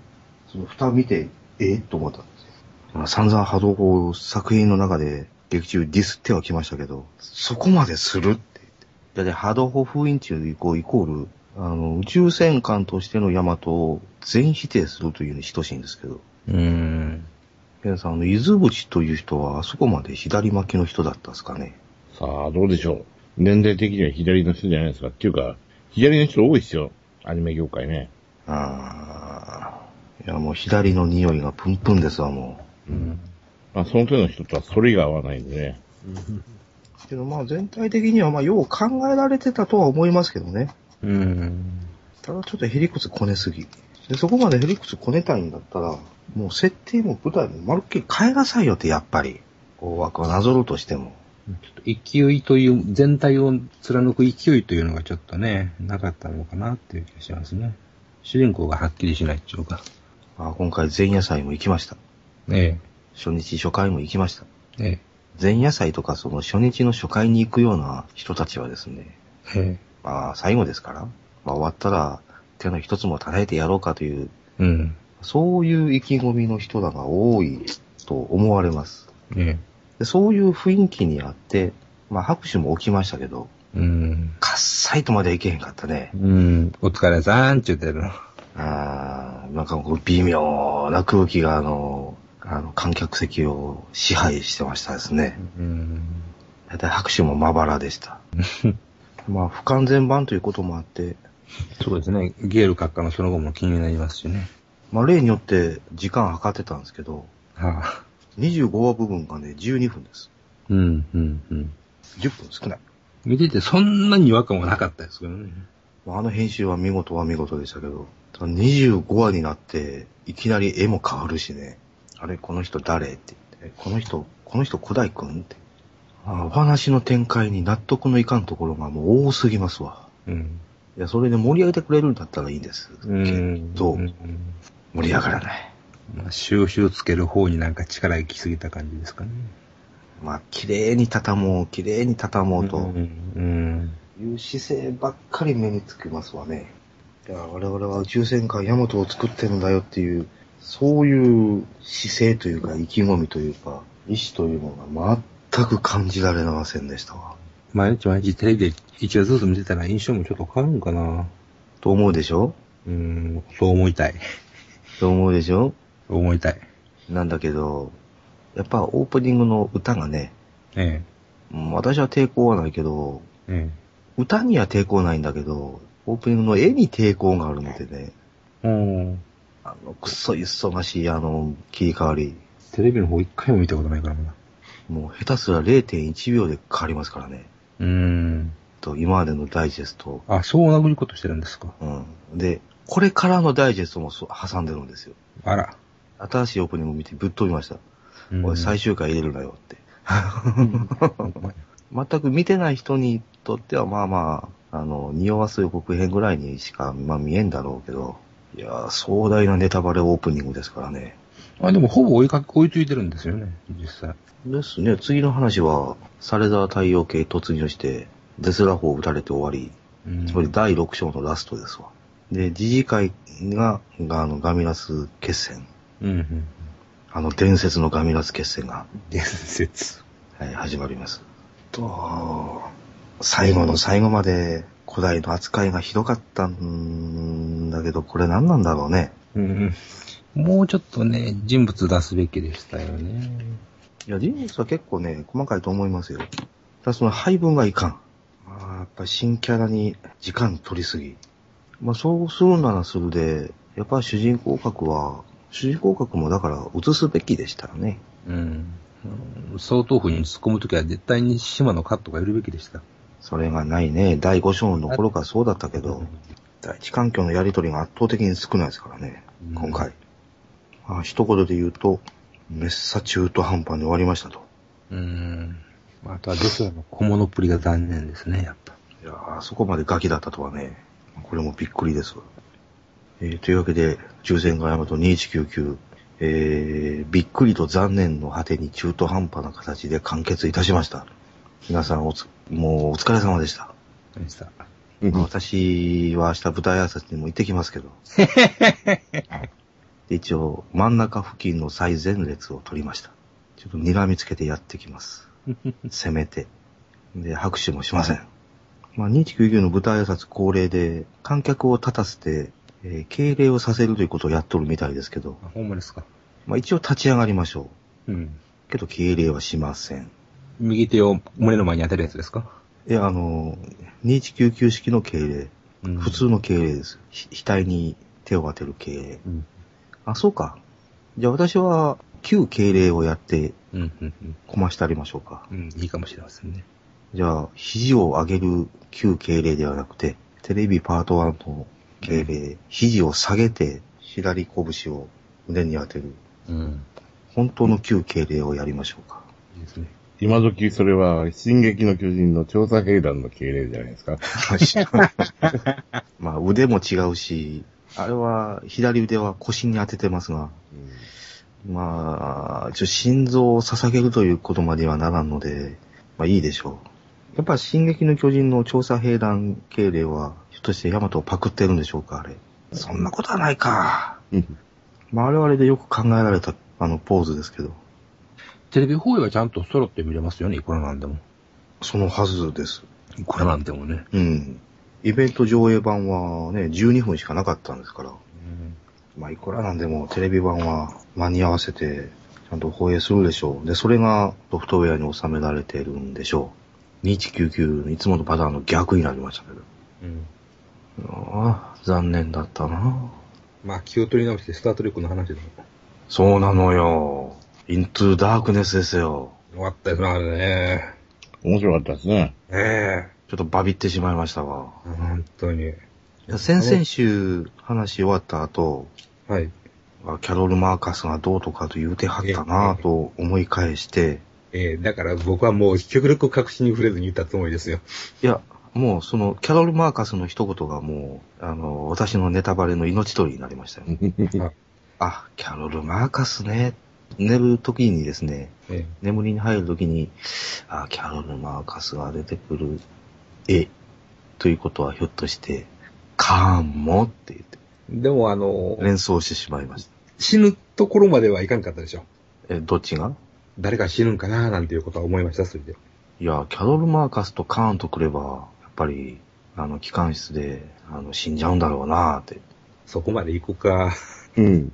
S1: その蓋見て、え？と思ったんですよ。まあ散々波動砲を作品の中で劇中ディスってはきましたけど、そこまでするって言って。だって波動砲封印中イコイコール、あの、宇宙戦艦としてのヤマトを全否定するというに等しいんですけど、
S5: うん。
S1: ケンさん、あの、伊豆淵という人はあそこまで左巻きの人だったんですかね。
S3: さあ、どうでしょう。年齢的には左の人じゃないですか。っていうか、左の人多いですよ。アニメ業界ね。
S1: ああ。いや、もう左の匂いがプンプンですわ、も
S5: うん。
S3: まあ、その手の人とはそれが合わないんでね。
S1: う。けどまあ全体的にはまあよう考えられてたとは思いますけどね。
S5: うん。
S1: ただちょっとヘリクツこねすぎ。で、そこまでヘリクツこねたいんだったら、もう設定も舞台もまるっきり変えなさいよって、やっぱり。大枠をなぞるとしても。
S5: ちょっと勢いという、全体を貫く勢いというのがちょっとね、なかったのかなっていう気がしますね。主人公がはっきりしないっていうか。
S1: あ今回前夜祭も行きました。
S5: え
S1: 初日初回も行きました。
S5: え。え
S1: 前夜祭とかその初日の初回に行くような人たちはですね、
S5: え。え
S1: まあ最後ですから、まあ終わったら手の一つも叩いてやろうかという、
S5: え。うん。
S1: そういう意気込みの人らが多いと思われます。
S5: え
S1: でそういう雰囲気にあって、まあ拍手も起きましたけど、
S5: え。うん。
S1: かっさいとまではいけへんかったね。
S5: うん。お疲れさんって言ってるの。
S1: あーなんかこう微妙な空気があの、あの観客席を支配してましたですね。
S5: うん。
S1: だいたい拍手もまばらでした。まあ不完全版ということもあって、
S5: そうですね。ゲール閣下のその後も気になりますしね。
S1: まあ例によって時間測ってたんですけど、
S5: はあ。
S1: 25話部分がね、12分です。
S5: うん、うん、うん。
S1: 10分少ない。
S5: 見ててそんなに違和感はなかったですけどね。
S1: まああの編集は見事は見事でしたけど、ただ25話になって、いきなり絵も変わるしね。あれ、この人誰？って言って、この人、この人古代くんって。あお話の展開に納得のいかんところがもう多すぎますわ。
S5: うん。
S1: いや、それで盛り上げてくれるんだったらいいんです。
S5: うん。
S1: けど、
S5: うん
S1: 盛り上がらない。
S5: まあ、収集つける方になんか力行き過ぎた感じですかね。
S1: まあ、綺麗に畳もう、綺麗に畳もうと
S5: うん。うん。
S1: いう姿勢ばっかり目につきますわね。いや、我々は宇宙戦艦ヤマトを作ってるんだよっていう、そういう姿勢というか、意気込みというか、意志というのが全く感じられませんでしたわ。
S5: 毎日毎日テレビで一話ずつ見てたら印象もちょっと変わるんかな。
S1: と思うでしょ？
S5: うん、そう思いたい。
S1: と思うでしょ？
S5: そう思いたい。
S1: なんだけど、やっぱオープニングの歌がね、
S5: え
S1: うん私は抵抗はないけど、
S5: え。え
S1: 歌には抵抗ないんだけど、オープニングの絵に抵抗があるのでね、
S5: え。うん。
S1: あの、くっそ忙しいあの、切り替わり、
S5: テレビの方一回も見たことないからまだ。
S1: もう下手すら0.1秒で変わりますからね。
S5: うん。
S1: と、今までのダイジェスト。
S5: あ、そういうことしてるんですか？
S1: うん。で、これからのダイジェストもそ挟んでるんですよ。
S5: あら。
S1: 新しいオープニング見てぶっ飛びました。
S5: うん
S1: おい、最終回入れるなよって。全く見てない人にとっては、まあまあ、あの、匂わす予告編ぐらいにしか、まあ見えんだろうけど、いやー、壮大なネタバレオープニングですからね。
S5: あ、でもほぼ追いかけ、追いついてるんですよね、実際。
S1: ですね、次の話は、サレザー太陽系突入して、デスラー砲撃たれて終わり、
S5: うん
S1: つまり第6章のラストですわ。で、次次回が、があの、ガミラス決戦。
S5: うんうん。
S1: あの、伝説のガミラス決戦が、
S5: 伝説。
S1: はい、始まります。と、最後の最後まで古代の扱いがひどかったんだけど、これ何なんだろうね。
S5: うん。もうちょっとね、人物出すべきでしたよね。
S1: いや、人物は結構ね、細かいと思いますよ。ただその配分がいかん。まあ、やっぱり新キャラに時間取りすぎ。まあ、そうするならするで、やっぱり主人公格は、主人公格もだから映すべきでしたよね。
S5: うん。うん総統府に突っ込むときは絶対に島のカットがいるべきでした。
S1: それがないね。第5章の頃からそうだったけど、第一環境のやりとりが圧倒的に少ないですからね、
S5: うん
S1: 今回。まあ、一言で言うと、めっさ中途半端に終わりましたと。
S5: うん。あとはデスラの小物っぷりが残念ですね、やっぱ。
S1: いやーそこまでガキだったとはね、これもびっくりです。えーというわけで、中戦がヤマト2199、えー、びっくりと残念の果てに中途半端な形で完結いたしました。皆さんおつ、もうお疲れ様でした。
S5: 何した
S1: まあ私は明日舞台挨拶にも行ってきますけど。で 一応、真ん中付近の最前列を取りました。ちょっと睨みつけてやってきます。せめて。で、拍手もしません。まあ、2199の舞台挨拶恒例で、観客を立たせて、えー敬礼をさせるということをやっとるみたいですけど、
S5: あ、ほんまですか。
S1: まあ一応立ち上がりましょ
S5: うん。
S1: う。けど敬礼はしません。
S5: 右手を胸の前に当てるやつですか？
S1: いや、あの、2199式の敬礼。
S5: うん
S1: 普通の敬礼です。ひ額に手を当てる敬礼。
S5: うん。
S1: あ、そうか。じゃあ私は、旧敬礼をやって。こましてありましょうか。
S5: うん、いいかもしれませんね。
S1: じゃあ、肘を上げる旧敬礼ではなくて、テレビパート1の敬礼、肘を下げて、左拳を胸に当てる、
S5: うん。
S1: 本当の旧敬礼をやりましょうか。
S5: いいですね。
S3: 今時それは、進撃の巨人の調査兵団の敬礼じゃないですか。
S1: まあ、腕も違うし、あれは、左腕は腰に当ててますが、まあ、ちょ心臓を捧げるということまではならんので、まあいいでしょう。やっぱ進撃の巨人の調査兵団敬礼は、ひょっとしてヤマトをパクってるんでしょうか、あれ。そんなことはないか。
S3: うん
S1: まああれはあれでよく考えられた、あの、ポーズですけど。
S5: テレビ放映はちゃんと揃って見れますよね、いくらなんでも。
S1: そのはずです。
S5: いくらなんでもね。
S1: うん。イベント上映版はね、12分しかなかったんですから。まあ、いくらなんでもテレビ版は間に合わせて、ちゃんと放映するでしょう。で、それがソフトウェアに収められてるんでしょう。2199のいつものパターンの逆になりましたけど。
S5: うん。
S1: ああ、残念だったな。
S5: まあ、気を取り直してスタートレックの話でも。
S1: そうなのよ。イントゥダークネスですよ。
S5: 終わったよな、あれね。
S3: 面白かったですね。
S5: え
S1: ちょっとバビってしまいましたわ。
S5: え本当に。
S1: いや先々週話終わった後、
S5: はい。
S1: あキャロル・マーカスがどうとかと言うてはったなぁと思い返して、
S5: ええだから僕はもう極力確信に触れずに言ったつもりですよ。
S1: いや、もうそのキャロル・マーカスの一言がもう、あの、私のネタバレの命取りになりましたよ。あ、キャロル・マーカスね。寝る時にですね、
S5: え
S1: 眠りに入る時に、あ、キャロル・マーカスが出てくる。え、ということはひょっとして、かもって言って
S5: えでもあの、
S1: 連想してしまいました。
S5: 死ぬところまではいかんかったでしょ。
S1: え、どっちが？
S5: 誰か死ぬんかななんていうことは思いました、それで。
S1: いや、キャロル・マーカスとカーンとくれば、やっぱり、あの、機関室で、あの、死んじゃうんだろうなーって。
S5: そこまで行くか。
S3: うん。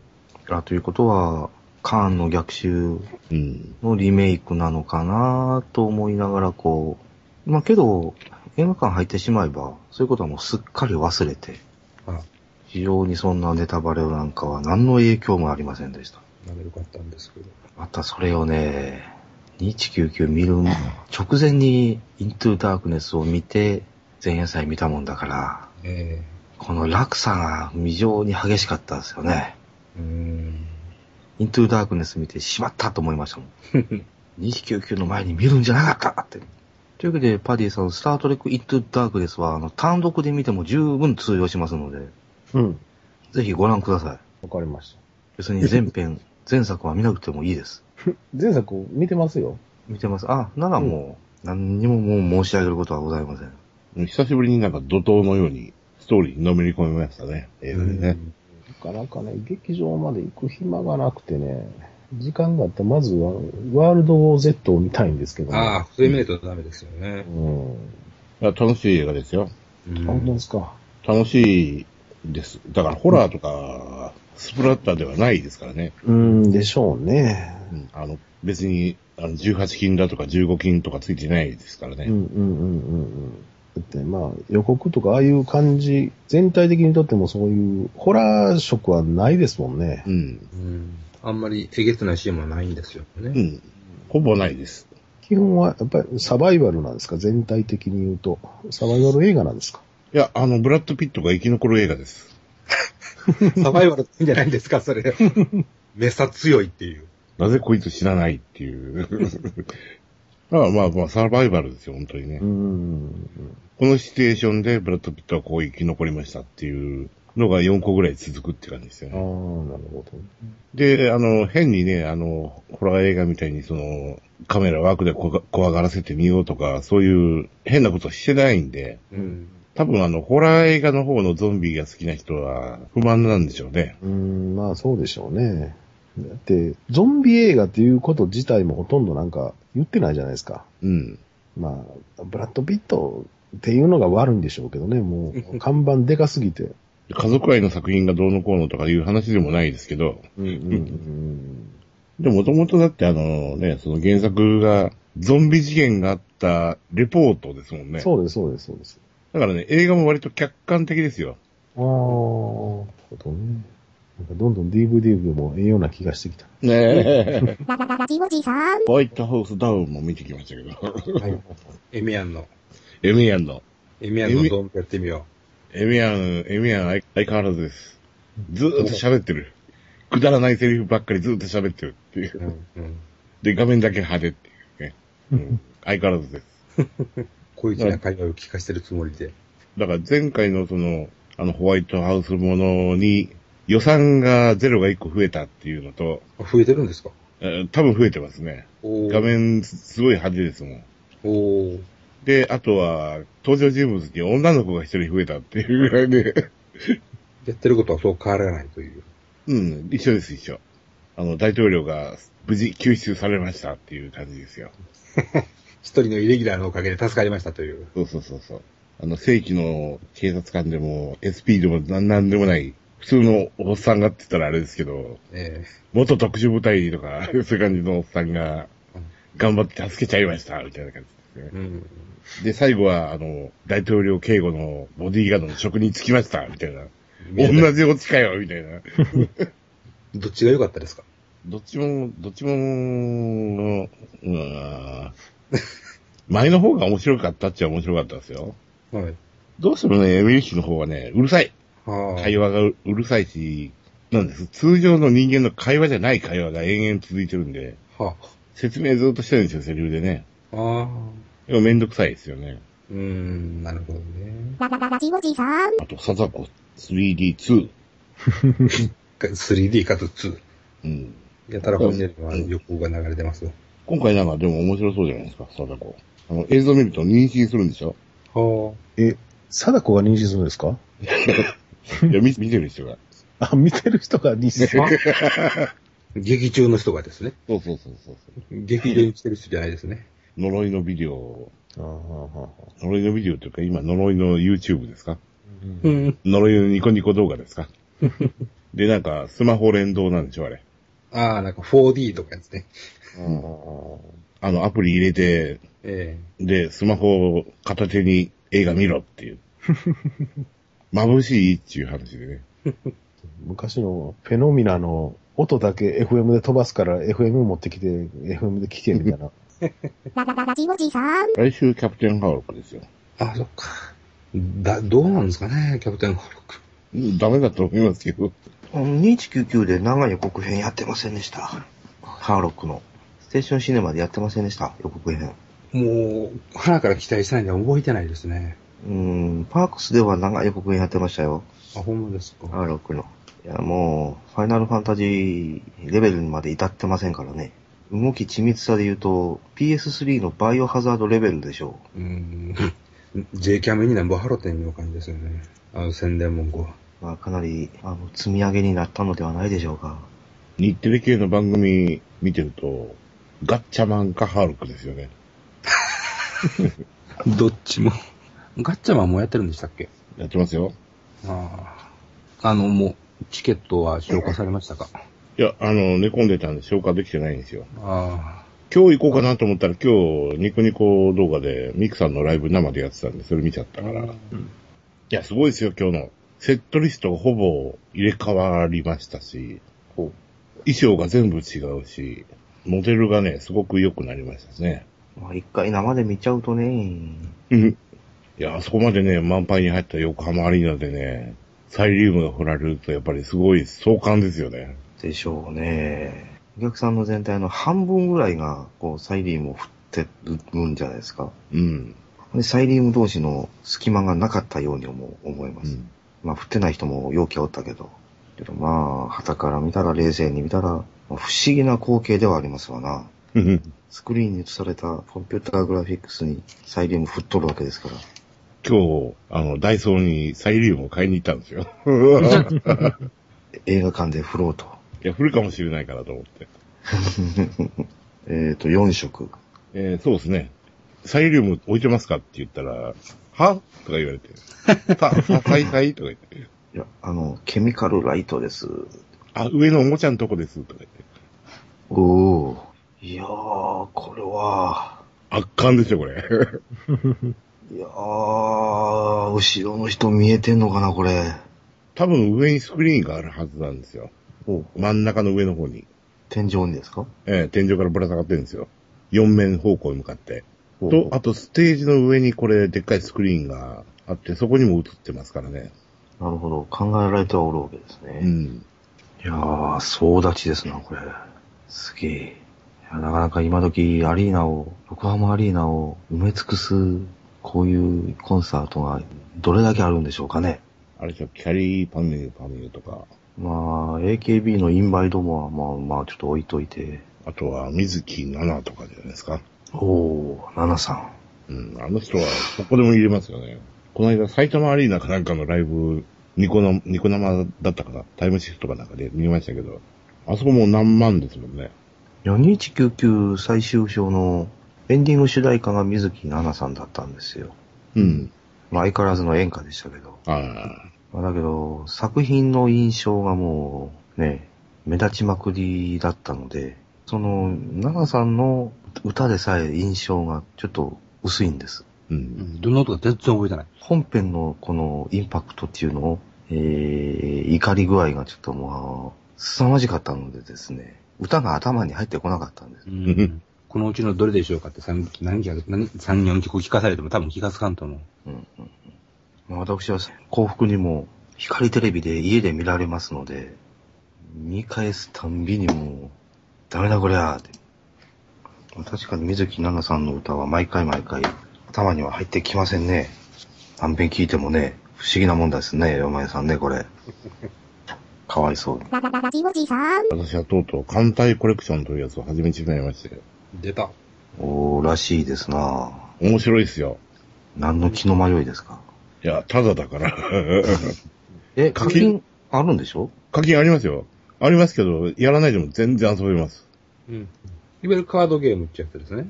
S1: あ、ということは、カーンの逆襲
S3: うん。
S1: のリメイクなのかなと思いながら、こう、まあけど、映画館入ってしまえば、そういうことはもうすっかり忘れて、
S5: あ、
S1: 非常にそんなネタバレなんかは何の影響もありませんでした。
S5: なかったんですけど。
S1: またそれをね、2199見る直前にイントゥダークネスを見て、前夜祭見たもんだから、
S5: え
S1: この落差が非常に激しかったですよね。
S5: えうーん。
S1: イントゥダークネス見てしまったと思いましたもん。2199の前に見るんじゃなかったって。というわけで、パディさん、スタートレック・イット・ダークネスは、あの、単独で見ても十分通用しますので、
S2: うん。
S1: ぜひご覧ください。
S2: わかりまし
S1: 別に全編、前作は見なくてもいいです。
S2: た。前作見てますよ。
S1: 見てます。あ、ならもう、何にももう申し上げることはございません。
S3: 久しぶりになんか怒涛のようにストーリーにのめり込みましたね。映画でね。
S2: なかなかね、劇場まで行く暇がなくてね、時間があったらまずは、ワールドウォー Z を見たいんですけどね。
S5: ああ、それ見ないとダメですよね。
S2: うん。
S3: いや楽しい映画ですよ。
S5: うん
S2: あ、本当ですか。
S3: 楽しいです。だからホラーとか、スプラッターではないですからね。
S2: うん、でしょうね。
S3: うんあの、別に、あの、18金だとか15金とかついてないですからね。
S2: うんうんうんうんうん。だってまあ予告とかああいう感じ、全体的にとってもそういうホラー色はないですもんね。
S3: うん。
S5: うんあんまりえげつないシーンもないんですよね。
S3: うん。ほぼないです。
S2: 基本はやっぱりサバイバルなんですか？全体的に言うと。サバイバル映画なんですか？
S3: いや、あの、ブラッド・ピットが生き残る映画です。
S5: サバイバルってんじゃないんですか、それ。めさ強いっていう。
S3: なぜこいつ死なないっていう。まあまあまあ、サバイバルですよ、本当にね。
S2: うん。
S3: このシチュエーションでブラッド・ピットはこう生き残りましたっていうのが4個ぐらい続くって感じですよ
S2: ああ、な
S3: ね。
S2: るほど。
S3: で、あの、変にね、あの、ホラー映画みたいにその、カメラワークでこ怖がらせてみようとか、そういう変なことしてないんで、
S5: うん。
S3: 多分あの、ホラー映画の方のゾンビが好きな人は不満なんでしょうね。
S2: うん、まあそうでしょうね。だって、ゾンビ映画っていうこと自体もほとんどなんか言ってないじゃないですか。
S3: うん。
S2: まあ、ブラッド・ピットっていうのが悪いんでしょうけどね、もう、看板でかすぎて。
S3: 家族愛の作品がどうのこうのとかいう話でもないですけど、
S2: うんうんうん。
S3: でもともとだってあのね、その原作がゾンビ事件があったレポートですもんね。
S2: そうです、そうです、そうです。
S3: だからね、映画も割と客観的ですよ。
S2: ああ、なるほどね。なんかどんどん DVD でもええような気がしてきた。
S3: ねえ。
S4: ララララジオジさん。
S3: ホワイトハウスダウンも見てきましたけど。
S2: はい。
S5: エミアンの、
S3: エミヤンの。
S5: エミアンのドンやってみよ
S3: エミヤン、エミヤン相相変わらずです。ずーっと喋ってる。くだらないセリフばっかりずーっと喋ってるっていう
S5: う。。うん。うん。
S3: で、画面だけ派手っていうね。うん、相変わらずです。
S5: 小粋な会話を聞かせてるつもりで。
S3: だから前回のその、あのホワイトハウスものに予算がゼロが1個増えたっていうのと、
S5: あ増えてるんですか？
S3: えー多分増えてますね。画面すごい派手ですもん。で、あとは、登場人物に女の子が一人増えたっていうぐらいで、
S5: やってることはそう変わらないという。
S3: うん、一緒です、一緒。あの、大統領が無事救出されましたっていう感じですよ。
S5: 一人のイレギュラーのおかげで助かりましたという。
S3: そうそうそうそう。あの、正規の警察官でも、SP でもなんなんでもない、普通のおっさんがって言ったらあれですけど、
S5: え
S3: 元特殊部隊とか、そういう感じのおっさんが、頑張って助けちゃいました、みたいな感じですね。
S5: えうん。
S3: で、最後は、あの、大統領警護のボディーガードの職に就きました、みたいな。同じオチかよ、みたいな。
S5: どっちが良かったですか？
S3: どっちも、どっちも、うーん、前の方が面白かったっちゃ面白かったですよ。
S5: はい。
S3: どうしてもね、エミリッシュの方はね、うるさい。
S5: はあ。
S3: 会話がううるさいし、なんです。通常の人間の会話じゃない会話が延々続いてるんで、
S5: は
S3: 説明ずっとしてるんですよ、セリフでね。
S5: あ。ああ。
S3: でもめんどくさいですよね。
S5: うーん、なるほどね。
S4: ララララジオジさん。
S3: あと、サザコ 3D2。
S5: 3D かつ2。
S3: うん。
S5: やたら本人には予告が流れてます。
S3: 今回なんかでも面白そうじゃないですか、サザコ。あの、映像見ると妊娠するんでしょ？
S5: は
S2: え、貞子が妊娠するんですか？
S3: いや、見見てる人が。
S2: あ、見てる人が妊娠する。
S5: あ。劇中の人がですね。
S3: そうそうそうそうそう。
S5: 劇場に来てる人じゃないですね。
S3: 呪いのビデオ、
S2: ああああ
S3: 呪いのビデオというか、今、呪いの YouTube ですか？
S5: うん。
S3: 呪いのニコニコ動画ですか？で、なんか、スマホ連動なんでしょ、あれ。
S5: ああ、なんか 4D とかですね。
S3: あの、アプリ入れて、
S5: え
S3: で、スマホを片手に映画見ろっていう。眩しいっていう話でね。
S2: 昔のフェノミナの音だけ FM で飛ばすから FM 持ってきて FM で聞けみたいな。
S4: ララララジオジさん。
S3: 来週キャプテンハーロックですよ。
S5: えあ、そっか。だ、どうなんですかね、キャプテンハロック。
S3: うんダメだと思いますけど。
S1: あの2199で長い予告編やってませんでした。ハーロックの。テーションシネマでやってませんでした予告編。
S5: もう、花から期待したいんで覚えてないですね。
S1: うーん、パークスでは長い予告編やってましたよ。
S5: あ、ほんまですか。
S1: R6 の。いや、もう、ファイナルファンタジーレベルにまで至ってませんからね。動き緻密さで言うと、PS3 のバイオハザードレベルでしょ
S5: うーん。J キャメになんぼ払ってんの感じですよね。あの宣伝文句は。
S1: う。まあ、かなり、あの、積み上げになったのではないでしょうか。
S3: 日テレ系の番組見てると、ガッチャマンかハルクですよね。
S5: どっちも。ガッチャマンもやってるんでしたっけ？
S3: やってますよ。
S5: ああ。あの、もう、チケットは消化されましたか？
S3: いや、あの、寝込んでたんで消化できてないんですよ。
S5: あ
S3: 今日行こうかなと思ったら今日ニコニコ動画でミクさんのライブ生でやってたんでそれ見ちゃったから。いや、すごいですよ今日の。セットリストがほぼ入れ替わりましたし、衣装が全部違うし、モデルがね、すごく良くなりましたね。
S1: まあ、一回生で見ちゃうとね、
S3: うん。いや、あそこまでね、満杯に入った横浜アリーナでね、サイリウムが振られるとやっぱりすごい壮観ですよね。
S1: でしょうね。お客さんの全体の半分ぐらいが、こう、サイリウムを振ってるんじゃないですか。
S3: うん。
S1: でサイリウム同士の隙間がなかったように思う思います。
S3: うん
S1: まあ、振ってない人も容器はおったけど。けどまあ、旗から見たら冷静に見たら、まあ不思議な光景ではありますわな。
S3: うん。
S1: スクリーンに映されたコンピューターグラフィックスにサイリウム振っとるわけですから。
S3: 今日、あの、ダイソーにサイリウムを買いに行ったんですよ。
S1: 映画館で振ろうと。
S3: いや、振るかもしれないかなと思って。
S1: えっと、4色。
S3: えー、そうですね。サイリウム置いてますかって言ったら、は？とか言われて。さ、さ、さいさいとか言って。
S1: いや、あの、ケミカルライトです。
S3: あ、上のおもちゃのとこです。とか言って。
S1: おお。いやー、これは、
S3: 圧巻ですよ、これ。
S1: いやー、後ろの人見えてんのかな、これ。
S3: 多分上にスクリーンがあるはずなんですよ。
S1: お
S3: 真ん中の上の方に。
S1: 天井にですか？
S3: えー天井からぶら下がってるんですよ。四面方向に向かって。
S1: お
S3: と、あとステージの上にこれ、でっかいスクリーンがあって、そこにも映ってますからね。
S1: なるほど。考えられてはおるわけですね。
S3: うん。
S1: いやー、総立ちですな、これ。すげえ。なかなか今時アリーナを、横浜アリーナを埋め尽くす、こういうコンサートがどれだけあるんでしょうかね。
S3: あれでしょ、キャリーパミュパミュとか、
S1: まあ、AKB のインバイドもは、まあまあちょっと置いといて。
S3: あとは水木奈々とかじゃないですか。
S1: おー、ナナさん。
S3: うん、あの人は、ここでも入れますよね。この間、埼玉アリーナかなんかのライブ、ニコな、ニコ生だったかなタイムシフトかなんかで見ましたけど、あそこもう何万ですもんね。
S1: 4199最終章のエンディング主題歌が水木奈々さんだったんですよ。
S3: うん。
S1: まあ相変わらずの演歌でしたけど。
S3: ああ。
S1: まあだけど、作品の印象がもう、ね、目立ちまくりだったので、その、奈々さんの歌でさえ印象がちょっと薄いんです。
S3: う。
S5: うんん。どの音か全然覚えてない。
S1: 本編のこのインパクトっていうのを、えー、怒り具合がちょっともう、凄まじかったのでですね、歌が頭に入ってこなかったんです。
S5: うん。このうちのどれでしょうかって三何曲、何、三四曲聞かされても多分気がつかんと思う。
S1: うんうんうんまあ、私は幸福にも光テレビで家で見られますので、見返すたんびにもう、ダメだこりゃーって。まあ確かに水木奈々さんの歌は毎回毎回頭には入ってきませんね。何遍聞いてもね、不思議なもんですね、お前さんね、これ。かわいそうに。
S4: ララララジオジさん。
S3: 私はとうとう艦隊コレクションというやつを始めてしまいまして、
S5: 出た。
S1: おー、らしいですな
S3: 面白いですよ。
S1: 何の気の迷いですか？
S3: いや、ただだから。
S1: え、
S3: 課金
S1: 課金あるんでしょ？
S3: 課金ありますよ。ありますけど、やらないでも全然遊べます。
S5: うん。いわゆるカードゲームってやつですね。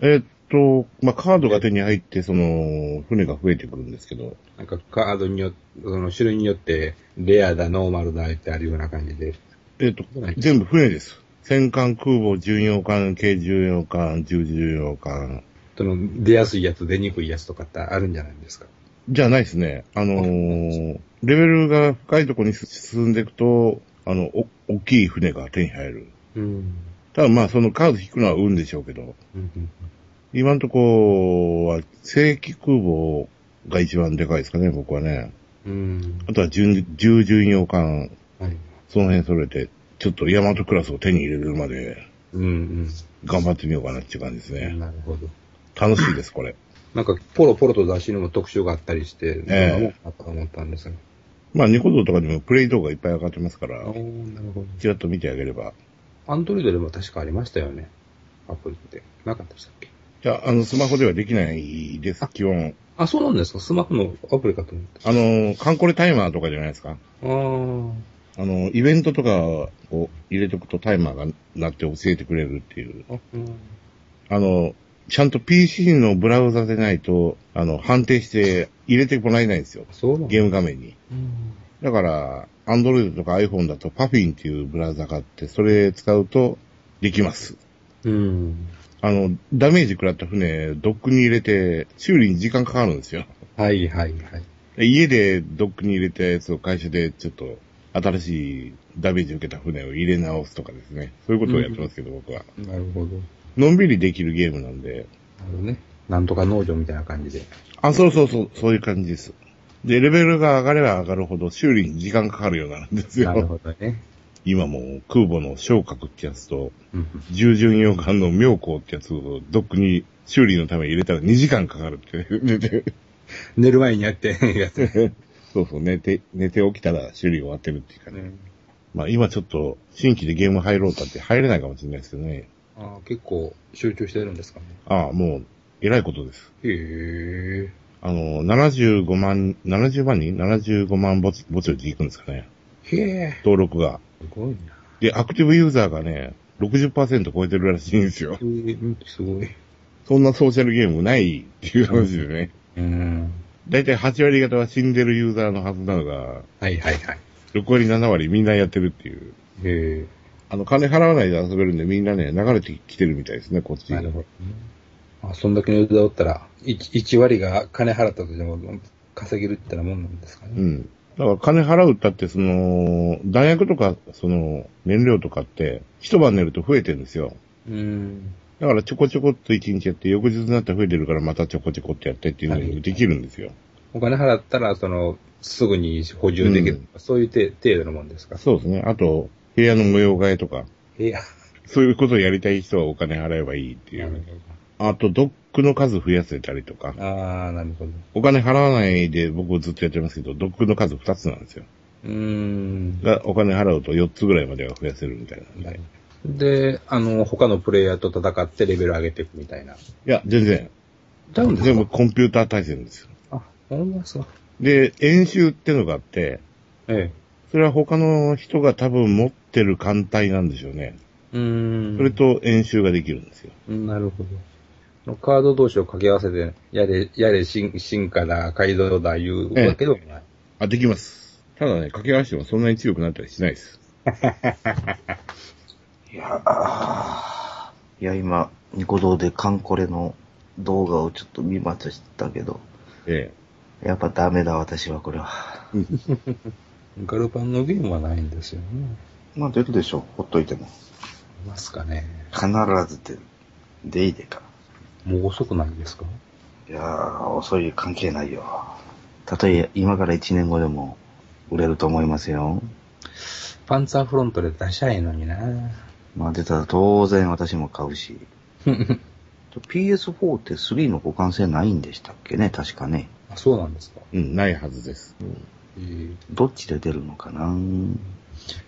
S3: えーっと、まあ、カードが手に入って、その、船が増えてくるんですけど、
S5: なんかカードによって、その種類によって、レアだ、ノーマルだってあるような感じで。
S3: えーっと、全部船です。戦艦、空母、巡洋艦、軽巡洋艦、重巡洋艦。
S5: その、出やすいやつ、出にくいやつとかってあるんじゃないですか？
S3: じゃないですね。あのーレベルが深いところに進んでいくと、あの、お、大きい船が手に入る。
S5: うん。
S3: ただまあ、そのカード引くのは運でしょうけど、
S5: うんうん
S3: 今のところは、正規空母が一番でかいですかね、僕はね。
S5: うん。
S3: あとは重重巡洋艦、
S5: はい。
S3: その辺揃えて、ちょっと大和クラスを手に入れるまで、
S5: うんうん。
S3: 頑張ってみようかなっていう感じですね。
S5: なるほど。
S3: 楽しいです、これ。
S5: なんか、ポロポロと雑誌にも特集があったりして、
S3: ええ
S5: どんなもんかなと思ったんですが。
S3: まあ、ニコ動とかでもプレイ動画いっぱい上がってますから
S5: お、ーなるほど。
S3: ちらっと見てあげれば。
S5: アンドロイドでも確かありましたよね。アプリって。なかったでしたっけ？
S3: じゃあ、あの、スマホではできないです、基本。
S5: あ、そうなんですか？スマホのアプリかと思って。
S3: あの、カンコレタイマーとかじゃないですか。
S5: あー。
S3: あの、イベントとかを入れとくとタイマーが鳴って教えてくれるっていう。
S5: あ、うん。
S3: あの、ちゃんと PC のブラウザでないと、あの、判定して入れてもらえないんですよ。
S5: そう
S3: ゲーム画面に。
S5: うん。
S3: だから、Android とか iPhone だと Puffin っていうブラウザがあって、それ使うとできます。
S5: うん。
S3: あの、ダメージ食らった船、ドックに入れて、修理に時間かかるんですよ。
S5: はいはいはい。
S3: で家でドックに入れたやつを会社でちょっと、新しいダメージ受けた船を入れ直すとかですね。そういうことをやってますけど、僕は。
S5: なるほど。
S3: のんびりできるゲームなんで。
S5: なるほどね。なんとか農場みたいな感じで。
S3: あ、そうそうそう、そういう感じです。で、レベルが上がれば上がるほど修理に時間かかるようになるんです
S5: なる
S3: よ。
S5: ほどね。
S3: 今もう空母の昇格ってやつと、
S5: うん。
S3: 従順洋艦の妙高ってやつをドックに修理のために入れたら2時間かかるって
S5: 寝る前にやって、やつ。
S3: そうそう、寝て、寝て起きたら修理終わってるっていうかね。まあ今ちょっと新規でゲーム入ろうたって入れないかもしれないですけどね。
S5: あー結構集中してるんですかね。
S3: ああ、もう、偉いことです。
S5: へえ。
S3: あの、75万、70万人 ?75 万ぼち、ぼちぼち行くんですかね。
S5: へえ。
S3: 登録が。
S5: すごいな。
S3: で、アクティブユーザーがね、60%超えてるらしいんですよ
S5: え。ーすごい。
S3: そんなソーシャルゲームないっていう話でね。
S5: うん。
S3: だいたい8割方は死んでるユーザーのはずなのが、
S5: はいはいはい。
S3: 6割7割みんなやってるっていう。
S5: へ
S3: あの、金払わないで遊べるんでみんなね、流れてきてるみたいですね、こっち
S5: え。な
S3: に
S5: るほど。あ、そんだけのユーザーおったら、1, 1割が金払ったとしても稼げるってなもんなんですかね。
S3: うん。だから金払うったって、その、弾薬とか、その、燃料とかって、一晩寝ると増えてるんですよ。
S5: うん。
S3: だからちょこちょこっと一日やって、翌日になって増えてるからまたちょこちょこってやってっていうのができるんですよ。
S5: お金払ったら、その、すぐに補充できる。そういうて程度のもんですか？
S3: そうですね。あと、部屋の模様替えとか、
S5: いや。
S3: そういうことをやりたい人はお金払えばいいっていう。あと、ドックの数増やせたりとか。
S5: ああ、なるほど。
S3: お金払わないで僕ずっとやってますけど、ドックの数2つなんですよ。
S5: うーん。
S3: が、お金払うと4つぐらいまでは増やせるみたいなんで。い
S5: で、あの、他のプレイヤーと戦ってレベル上げていくみたいな。
S3: や、全然。
S5: ちゃうんですか？
S3: 全部コンピューター対戦ですよ。
S5: あ、ほんまそう。
S3: で、演習ってのがあって、
S5: え
S3: それは他の人が多分持ってる艦隊なんでしょうね。
S5: え。うーん。
S3: それと演習ができるんですよ。
S5: なるほど。カード同士を掛け合わせて、やれ、やれ、進進化だ、改造だ、いうわけでもない。
S3: あ、できます。ただね、掛け合わせてもそんなに強くなったりしないです。
S1: いやーいや、今、ニコ動でカンコレの動画をちょっと見ましたけど、
S3: え
S1: やっぱダメだ、私はこれは。
S5: ガルパンのゲームはないんですよね。
S1: まあ出るでしょう、ほっといても。
S5: いますかね。
S1: 必ず出る。でいでか。
S5: もう遅くないですか？
S1: いやー、遅い関係ないよ。たとえ今から1年後でも売れると思いますよ。
S5: パンツァーフロントで出しゃいいのにな
S1: まあ出たら当然私も買うし。PS4 って3の互換性ないんでしたっけね、確かね。
S5: あ、そうなんですか。
S3: えうん、ないはずです。
S5: えー、
S1: どっちで出るのかな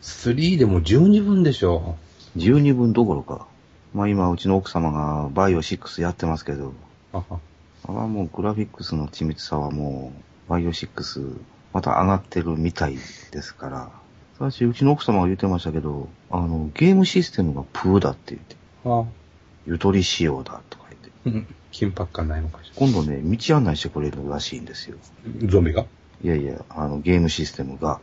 S5: ？3でも12分でしょ。
S1: 12分どころか。まあ今うちの奥様がバイオ6やってますけど、
S5: あは
S1: あもうグラフィックスの緻密さはもう、バイオ6、また上がってるみたいですから。私、うちの奥様が言ってましたけど、あの、ゲームシステムがプーだって言って、
S5: あ。
S1: ゆとり仕様だとか言って。
S5: うん緊迫感ないのかし
S1: 今度ね、道案内してくれるらしいんですよ。
S5: ら。ゾンビが？
S1: いやいや、あの、ゲームシステムが。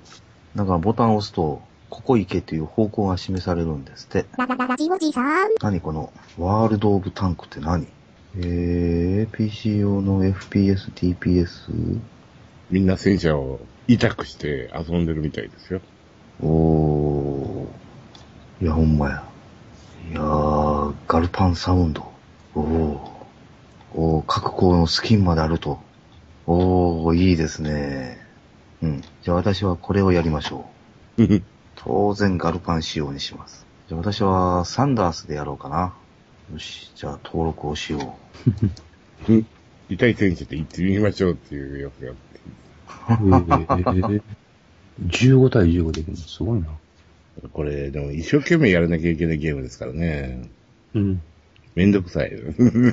S1: だからボタンを押すと、ここ行けっていう方向が示されるんですって。
S4: ララララジオジさん。
S1: 何この、ワールドオブタンクって何？えー、PC 用の FPS、TPS?
S3: みんな戦車を痛くして遊んでるみたいですよ。
S1: おー。いや、ほんまや。いやー、ガルパンサウンド。おー。おー、各校のスキンまであると。おー、いいですね。うん。じゃあ私はこれをやりましょう。当然ガルパン仕様にします。じゃあ私はサンダースでやろうかな。よし、じゃあ登録をしよ
S3: うん 痛い選手って言ってみましょうっていうやつがあって。
S5: えー15対15できるのすごいな。
S3: これ、でも一生懸命やらなきゃいけないゲームですからね。
S5: うん。
S3: めんどくさい。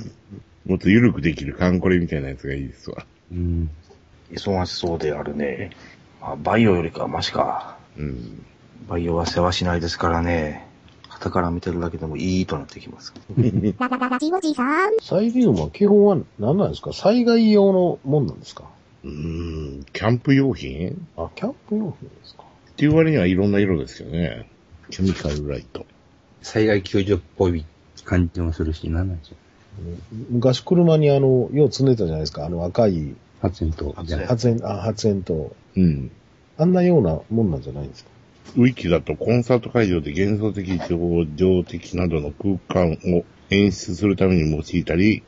S3: もっと緩くできるカンコレみたいなやつがいいですわ。
S5: うん。
S1: う。忙しそうであるね。まあ、バイオよりかはマシか。
S3: うん。
S1: バイオは世話しないですからね。旗から見てるだけでもいいとなってきます。
S4: ララララジオジさん。
S2: サイリウムは基本は何なんですか？災害用のもんなんですか？
S3: うーん、キャンプ用品？っ
S2: あ、キャンプ用品ですか？
S3: ていう割にはいろんな色ですけどね。ケミカルライト。
S5: 災害救助っぽい感じもするし、なんなんでしょ
S2: 昔車にあの、よう積んでたじゃないですか。あの赤い
S5: う。発煙筒。
S1: 発煙
S2: 発煙、あ、発煙と、
S3: うん。
S2: あんなようなもんなんじゃないんですか？
S3: ウィキだとコンサート会場で幻想的、情情的などの空間を演出するために用いたり、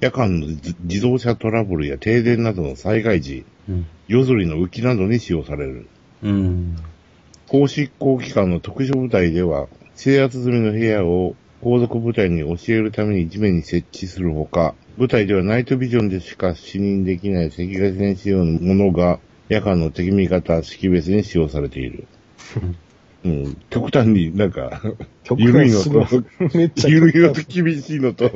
S3: 夜間の自自動車トラブルや停電などの災害時、
S5: うん。
S3: 夜釣りの浮きなどに使用される。
S5: うん。
S3: 公執行機関の特殊部隊では、制圧済みの部屋を後続部隊に教えるために地面に設置するほか、部隊ではナイトビジョンでしか視認できない赤外線仕様のものが夜間の敵味方識別に使用されている。うん、極端になんか、
S2: 極
S3: 緩いのと、
S2: めっちゃ
S3: 緩いのと厳しいのと、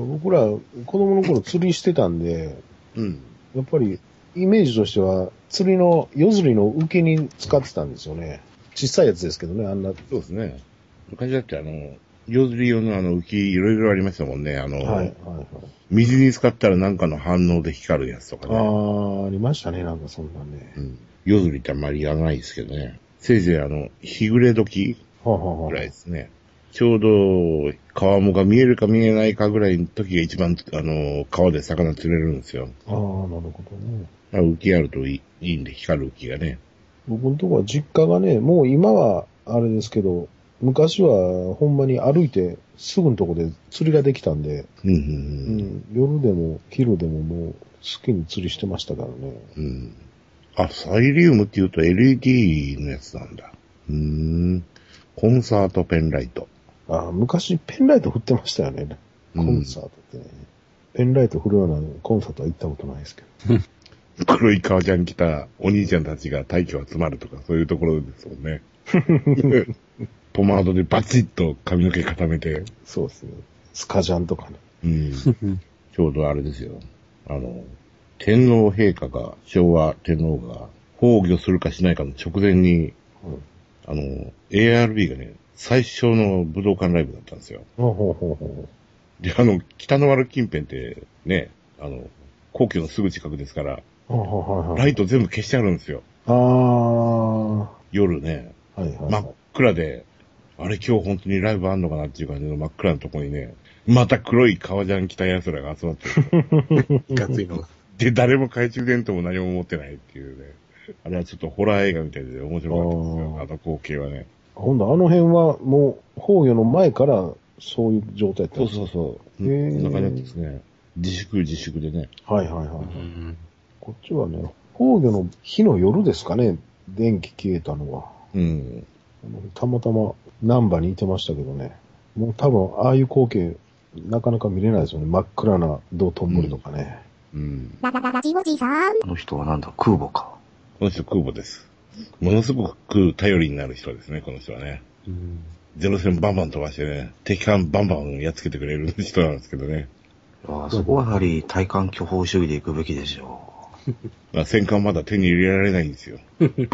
S2: 僕ら子供の頃釣りしてたんで、
S3: うん。
S2: やっぱりイメージとしては釣りの、夜釣りの受けに使ってたんですよね。小さいやつですけどね、あんな。
S3: そうですね。昔だってあの、夜釣り用のあの浮きいろいろありましたもんね。あの、
S2: はい、はい、はい。
S3: 水に使ったらなんかの反応で光るやつとか
S2: あ
S3: ね。
S2: あ、ありましたね、なんかそんなんね。
S3: うん。夜釣りってあんまりやらないですけどね。せいぜいあの、日暮れ時
S2: はあ、はあはあ
S3: ぐらいですね。ちょうど、川面が見えるか見えないかぐらいの時が一番、あの、川で魚釣れるんですよ。
S2: ああ、なるほどね。
S3: 浮きあるといいいいんで、光る浮きがね。
S2: 僕のとこは実家がね、もう今はあれですけど、昔はほんまに歩いてすぐのとこで釣りができたんで、
S3: うん、う、
S2: うんん、夜でも昼でももう好きに釣りしてましたからね。
S3: うん。うん。あ、サイリウムって言うと LED のやつなんだ。うーん。コンサートペンライト。
S2: ああ、昔ペンライト振ってましたよね。コンサートってね。ペンライト振るようなコンサートは行ったことないですけど。
S3: 黒い革ジャン着たお兄ちゃんたちが大気を集まるとか、そういうところですもんね。ポマードでバチッと髪の毛固めて。
S2: そうですね。スカジャンとかね。
S3: うん。ちょうどあれですよ。あの、天皇陛下が、昭和天皇が崩御するかしないかの直前に、
S2: うん
S3: あの、ARB がね、最初の武道館ライブだったんですよ。
S2: ほうほうほうほ
S3: で、あの、北の丸近辺って、ね、あの、皇居のすぐ近くですから、
S2: う。ほうほうほうほう
S3: ライト全部消してあるんですよ。
S2: あ
S3: 夜ね、
S2: いはいはい。
S3: 真っ暗で、あれ今日本当にライブあんのかなっていう感じの真っ暗なところにね、また黒い革ジャン着た奴らが集まってる。
S5: いかついのが。
S3: で、誰も懐中電灯も何も持ってないっていうね。あれはちょっとホラー映画みたいで面白かったですよ。
S2: あ
S3: の光景はね。
S2: ほんとあの辺はもう崩御の前からそういう状態だったんです
S3: そうそうそう。
S2: へー
S3: こんな感じですね。自粛自粛でね。
S2: はいはいはい。
S5: うん。
S2: こっちはね、崩御の日の夜ですかね、電気消えたのは。
S3: うん。
S2: たまたま南波にいてましたけどね。もう多分、ああいう光景、なかなか見れないですよね。真っ暗な道頓堀とかね。
S3: うん。
S4: ララララジオジさん。
S1: あの人はなんだ、空母か。
S3: この人空母です。ものすごく頼りになる人ですね、この人はね。
S5: うん。
S3: ゼロ戦バンバン飛ばしてね、敵艦バンバンやっつけてくれる人なんですけどね。
S1: いやそこはやはり体感巨峰主義で行くべきでしょ
S3: まあ、戦艦まだ手に入れられないんですよ。
S1: う。い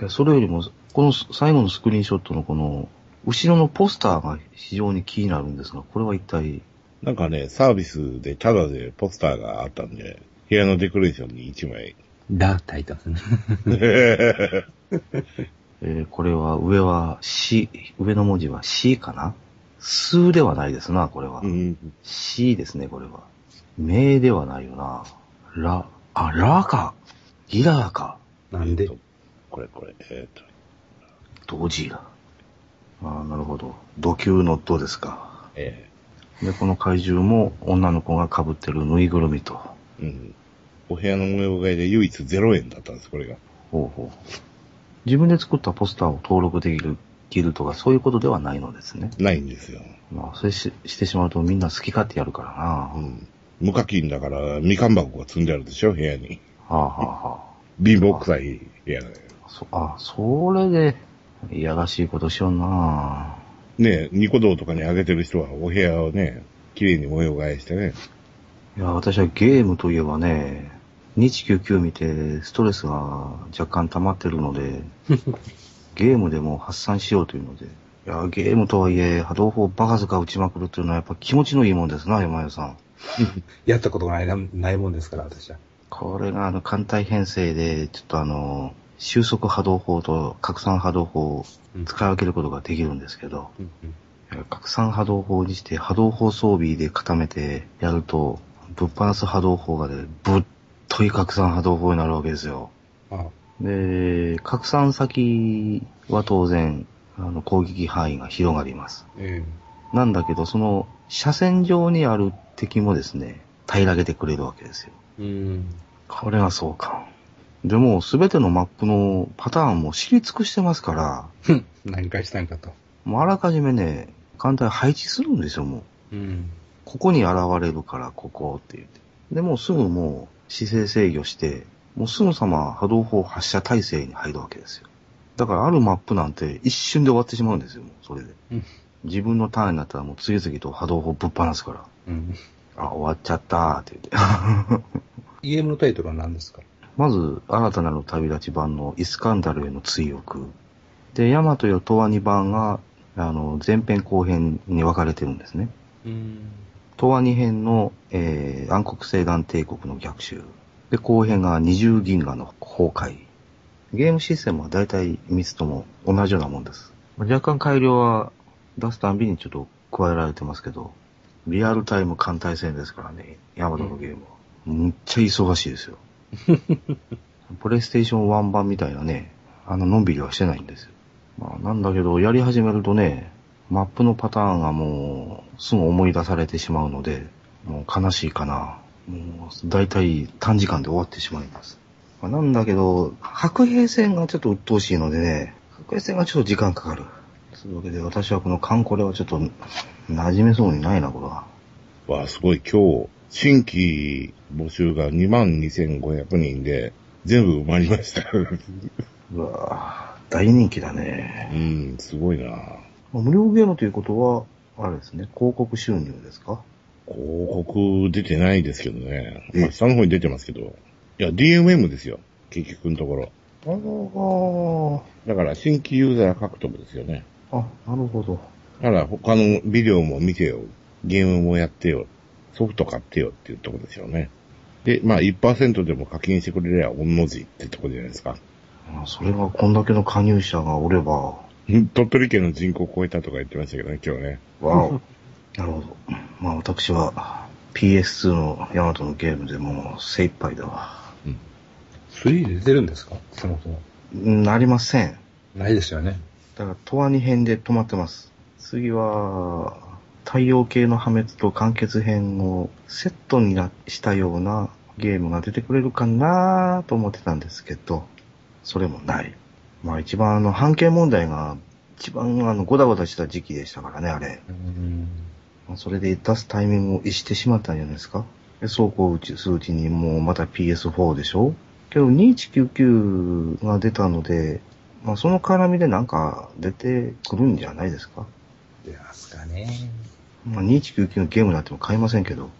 S1: やそれよりも、この最後のスクリーンショットのこの、後ろのポスターが非常に気になるんですが、これは一体、
S3: なんかね、サービスでタダでポスターがあったんで、部屋のデコレーションに1枚。
S5: ラー書いてますね。
S1: えーこれは上は C、上の文字は C かな？数ではないですな、これは。
S3: うん。
S1: C ですね、これは。名ではないよな。ラ、あ、ラか。ギラーか。
S5: なんで？
S3: えーとこれこれ、えっ、と、
S1: 同時だ。ああ、なるほど。土球のドですか。
S3: え
S1: で、この怪獣も女の子が被ってるぬいぐるみと。
S3: ーうん。お部屋の模様替えで唯一0円だったんです、これが。
S1: ほうほう。自分で作ったポスターを登録できる切るとかそういうことではないのですね。
S3: ないんですよ。
S1: まあ、それししてしまうとみんな好き勝手やるからな。
S3: うん。無課金だから、みかん箱が積んであるでしょ、部屋に。
S1: はあ、はあは
S3: 貧乏臭い部屋だよ。
S1: あ、そ、あ、それで、いやらしいことしよんな
S3: ねえ、ニコ動とかに上げてる人はお部屋をね、綺麗に模様替えしてね。
S1: いや、私はゲームといえばね、2199見てストレスが若干溜まってるので、ゲームでも発散しようというので、いや、ゲームとはいえ波動砲バカずか打ちまくるっていうのはやっぱ気持ちのいいもんですな、山谷さん。
S5: やったことがないなないもんですから、私は。
S1: これがあの、艦隊編成で、ちょっとあの、収束波動砲と拡散波動砲を使い分けることができるんですけど、
S5: うんうん
S1: 拡散波動砲にして波動砲装備で固めてやると、ぶっ放す波動砲がで、ぶっとい拡散波動砲になるわけですよ。
S5: あ
S1: で、拡散先は当然、あの、攻撃範囲が広がります。
S5: え
S1: なんだけど、その、車線上にある敵もですね、平らげてくれるわけですよ。
S5: えうん。
S1: これがそうか。でも、すべてのマップのパターンも知り尽くしてますから、
S5: 何かしたんかと。
S1: もうあらかじめね、艦隊配置するんですよ、もう。
S5: うん。
S1: ここに現れるから、ここって言って。で、もうすぐもう姿勢制御して、もうすぐさま波動砲発射体制に入るわけですよ。だからあるマップなんて一瞬で終わってしまうんですよ、もうそれで。
S5: うん
S1: 自分のターンになったらもう次々と波動砲ぶっ放すから。
S5: うん。
S1: あ、終わっちゃったーって言って。
S5: ゲームのタイトルは何ですか？
S1: まず、新たなる旅立ち版のイスカンダルへの追憶。で、ヤマトよトワニ版が、あの、前編後編に分かれてるんですね。
S5: うん。
S1: トワニ編の、えー、暗黒星団帝国の逆襲。で、後編が二重銀河の崩壊。ゲームシステムは大体3つとも同じようなもんです。若干改良は出すたんびにちょっと加えられてますけど、リアルタイム艦隊戦ですからね、ヤマトのゲームは。むっちゃ忙しいですよ。プレイステーション1版みたいなね、あの、のんびりはしてないんですよ。まあ、なんだけど、やり始めるとね、マップのパターンがもう、すぐ思い出されてしまうので、もう悲しいかな。もう、だいたい短時間で終わってしまいます。まあ、なんだけど、白兵戦がちょっと鬱陶しいのでね、白兵戦がちょっと時間かかる。というわけで、私はこのカンコレはちょっと、馴染めそうにないな、これは。
S3: わあ、すごい、今日、新規募集が22,500人で、全部埋まりました。
S1: うわぁ、大人気だね。
S3: うん、すごいな
S1: 無料ゲームということは、あれですね、広告収入ですか？
S3: 広告出てないですけどね。
S1: え
S3: まあ、下の方に出てますけど。いや、DMM ですよ。結局のところ。
S1: あ
S3: だから、新規ユーザー獲得ですよね。
S1: あ、あ、なるほど。
S3: だから、他のビデオも見てよ。ゲームもやってよ。ソフト買ってよっていうところですよね。で、まあ、1%でも課金してくれりゃ、御の字ってところじゃないですか。
S1: あそれがこんだけの加入者がおれば、
S3: 鳥取県の人口を超えたとか言ってましたけどね、今日ね。
S1: わお。なるほど。まあ私は PS2 のヤマトのゲームでもう精一杯だわ。
S5: 3で出てるんですか？そもそも。
S1: なりません。
S5: ないですよね。
S1: だから、トワニ編で止まってます。次は、太陽系の破滅と完結編をセットになしたようなゲームが出てくれるかなと思ってたんですけど、それもない。まあ一番あの、半径問題が一番あの、ゴタゴタした時期でしたからね、あれ。
S5: うん。
S1: まあそれで出すタイミングを逸してしまったんじゃないですか。で、走行うちするうちにもうまた PS4 でしょけど2199が出たので、まあその絡みでなんか出てくるんじゃないですか。
S5: 出ますかね。
S1: まあ2199のゲームなんても買いませんけど、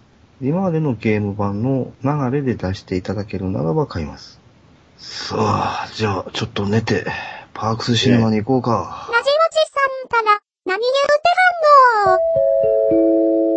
S1: 今までのゲーム版の流れで出していただけるならば買います。さあ、じゃあ、ちょっと寝て、パークスシネマに行こうか。
S4: なじオちさんから、何言うてはんの？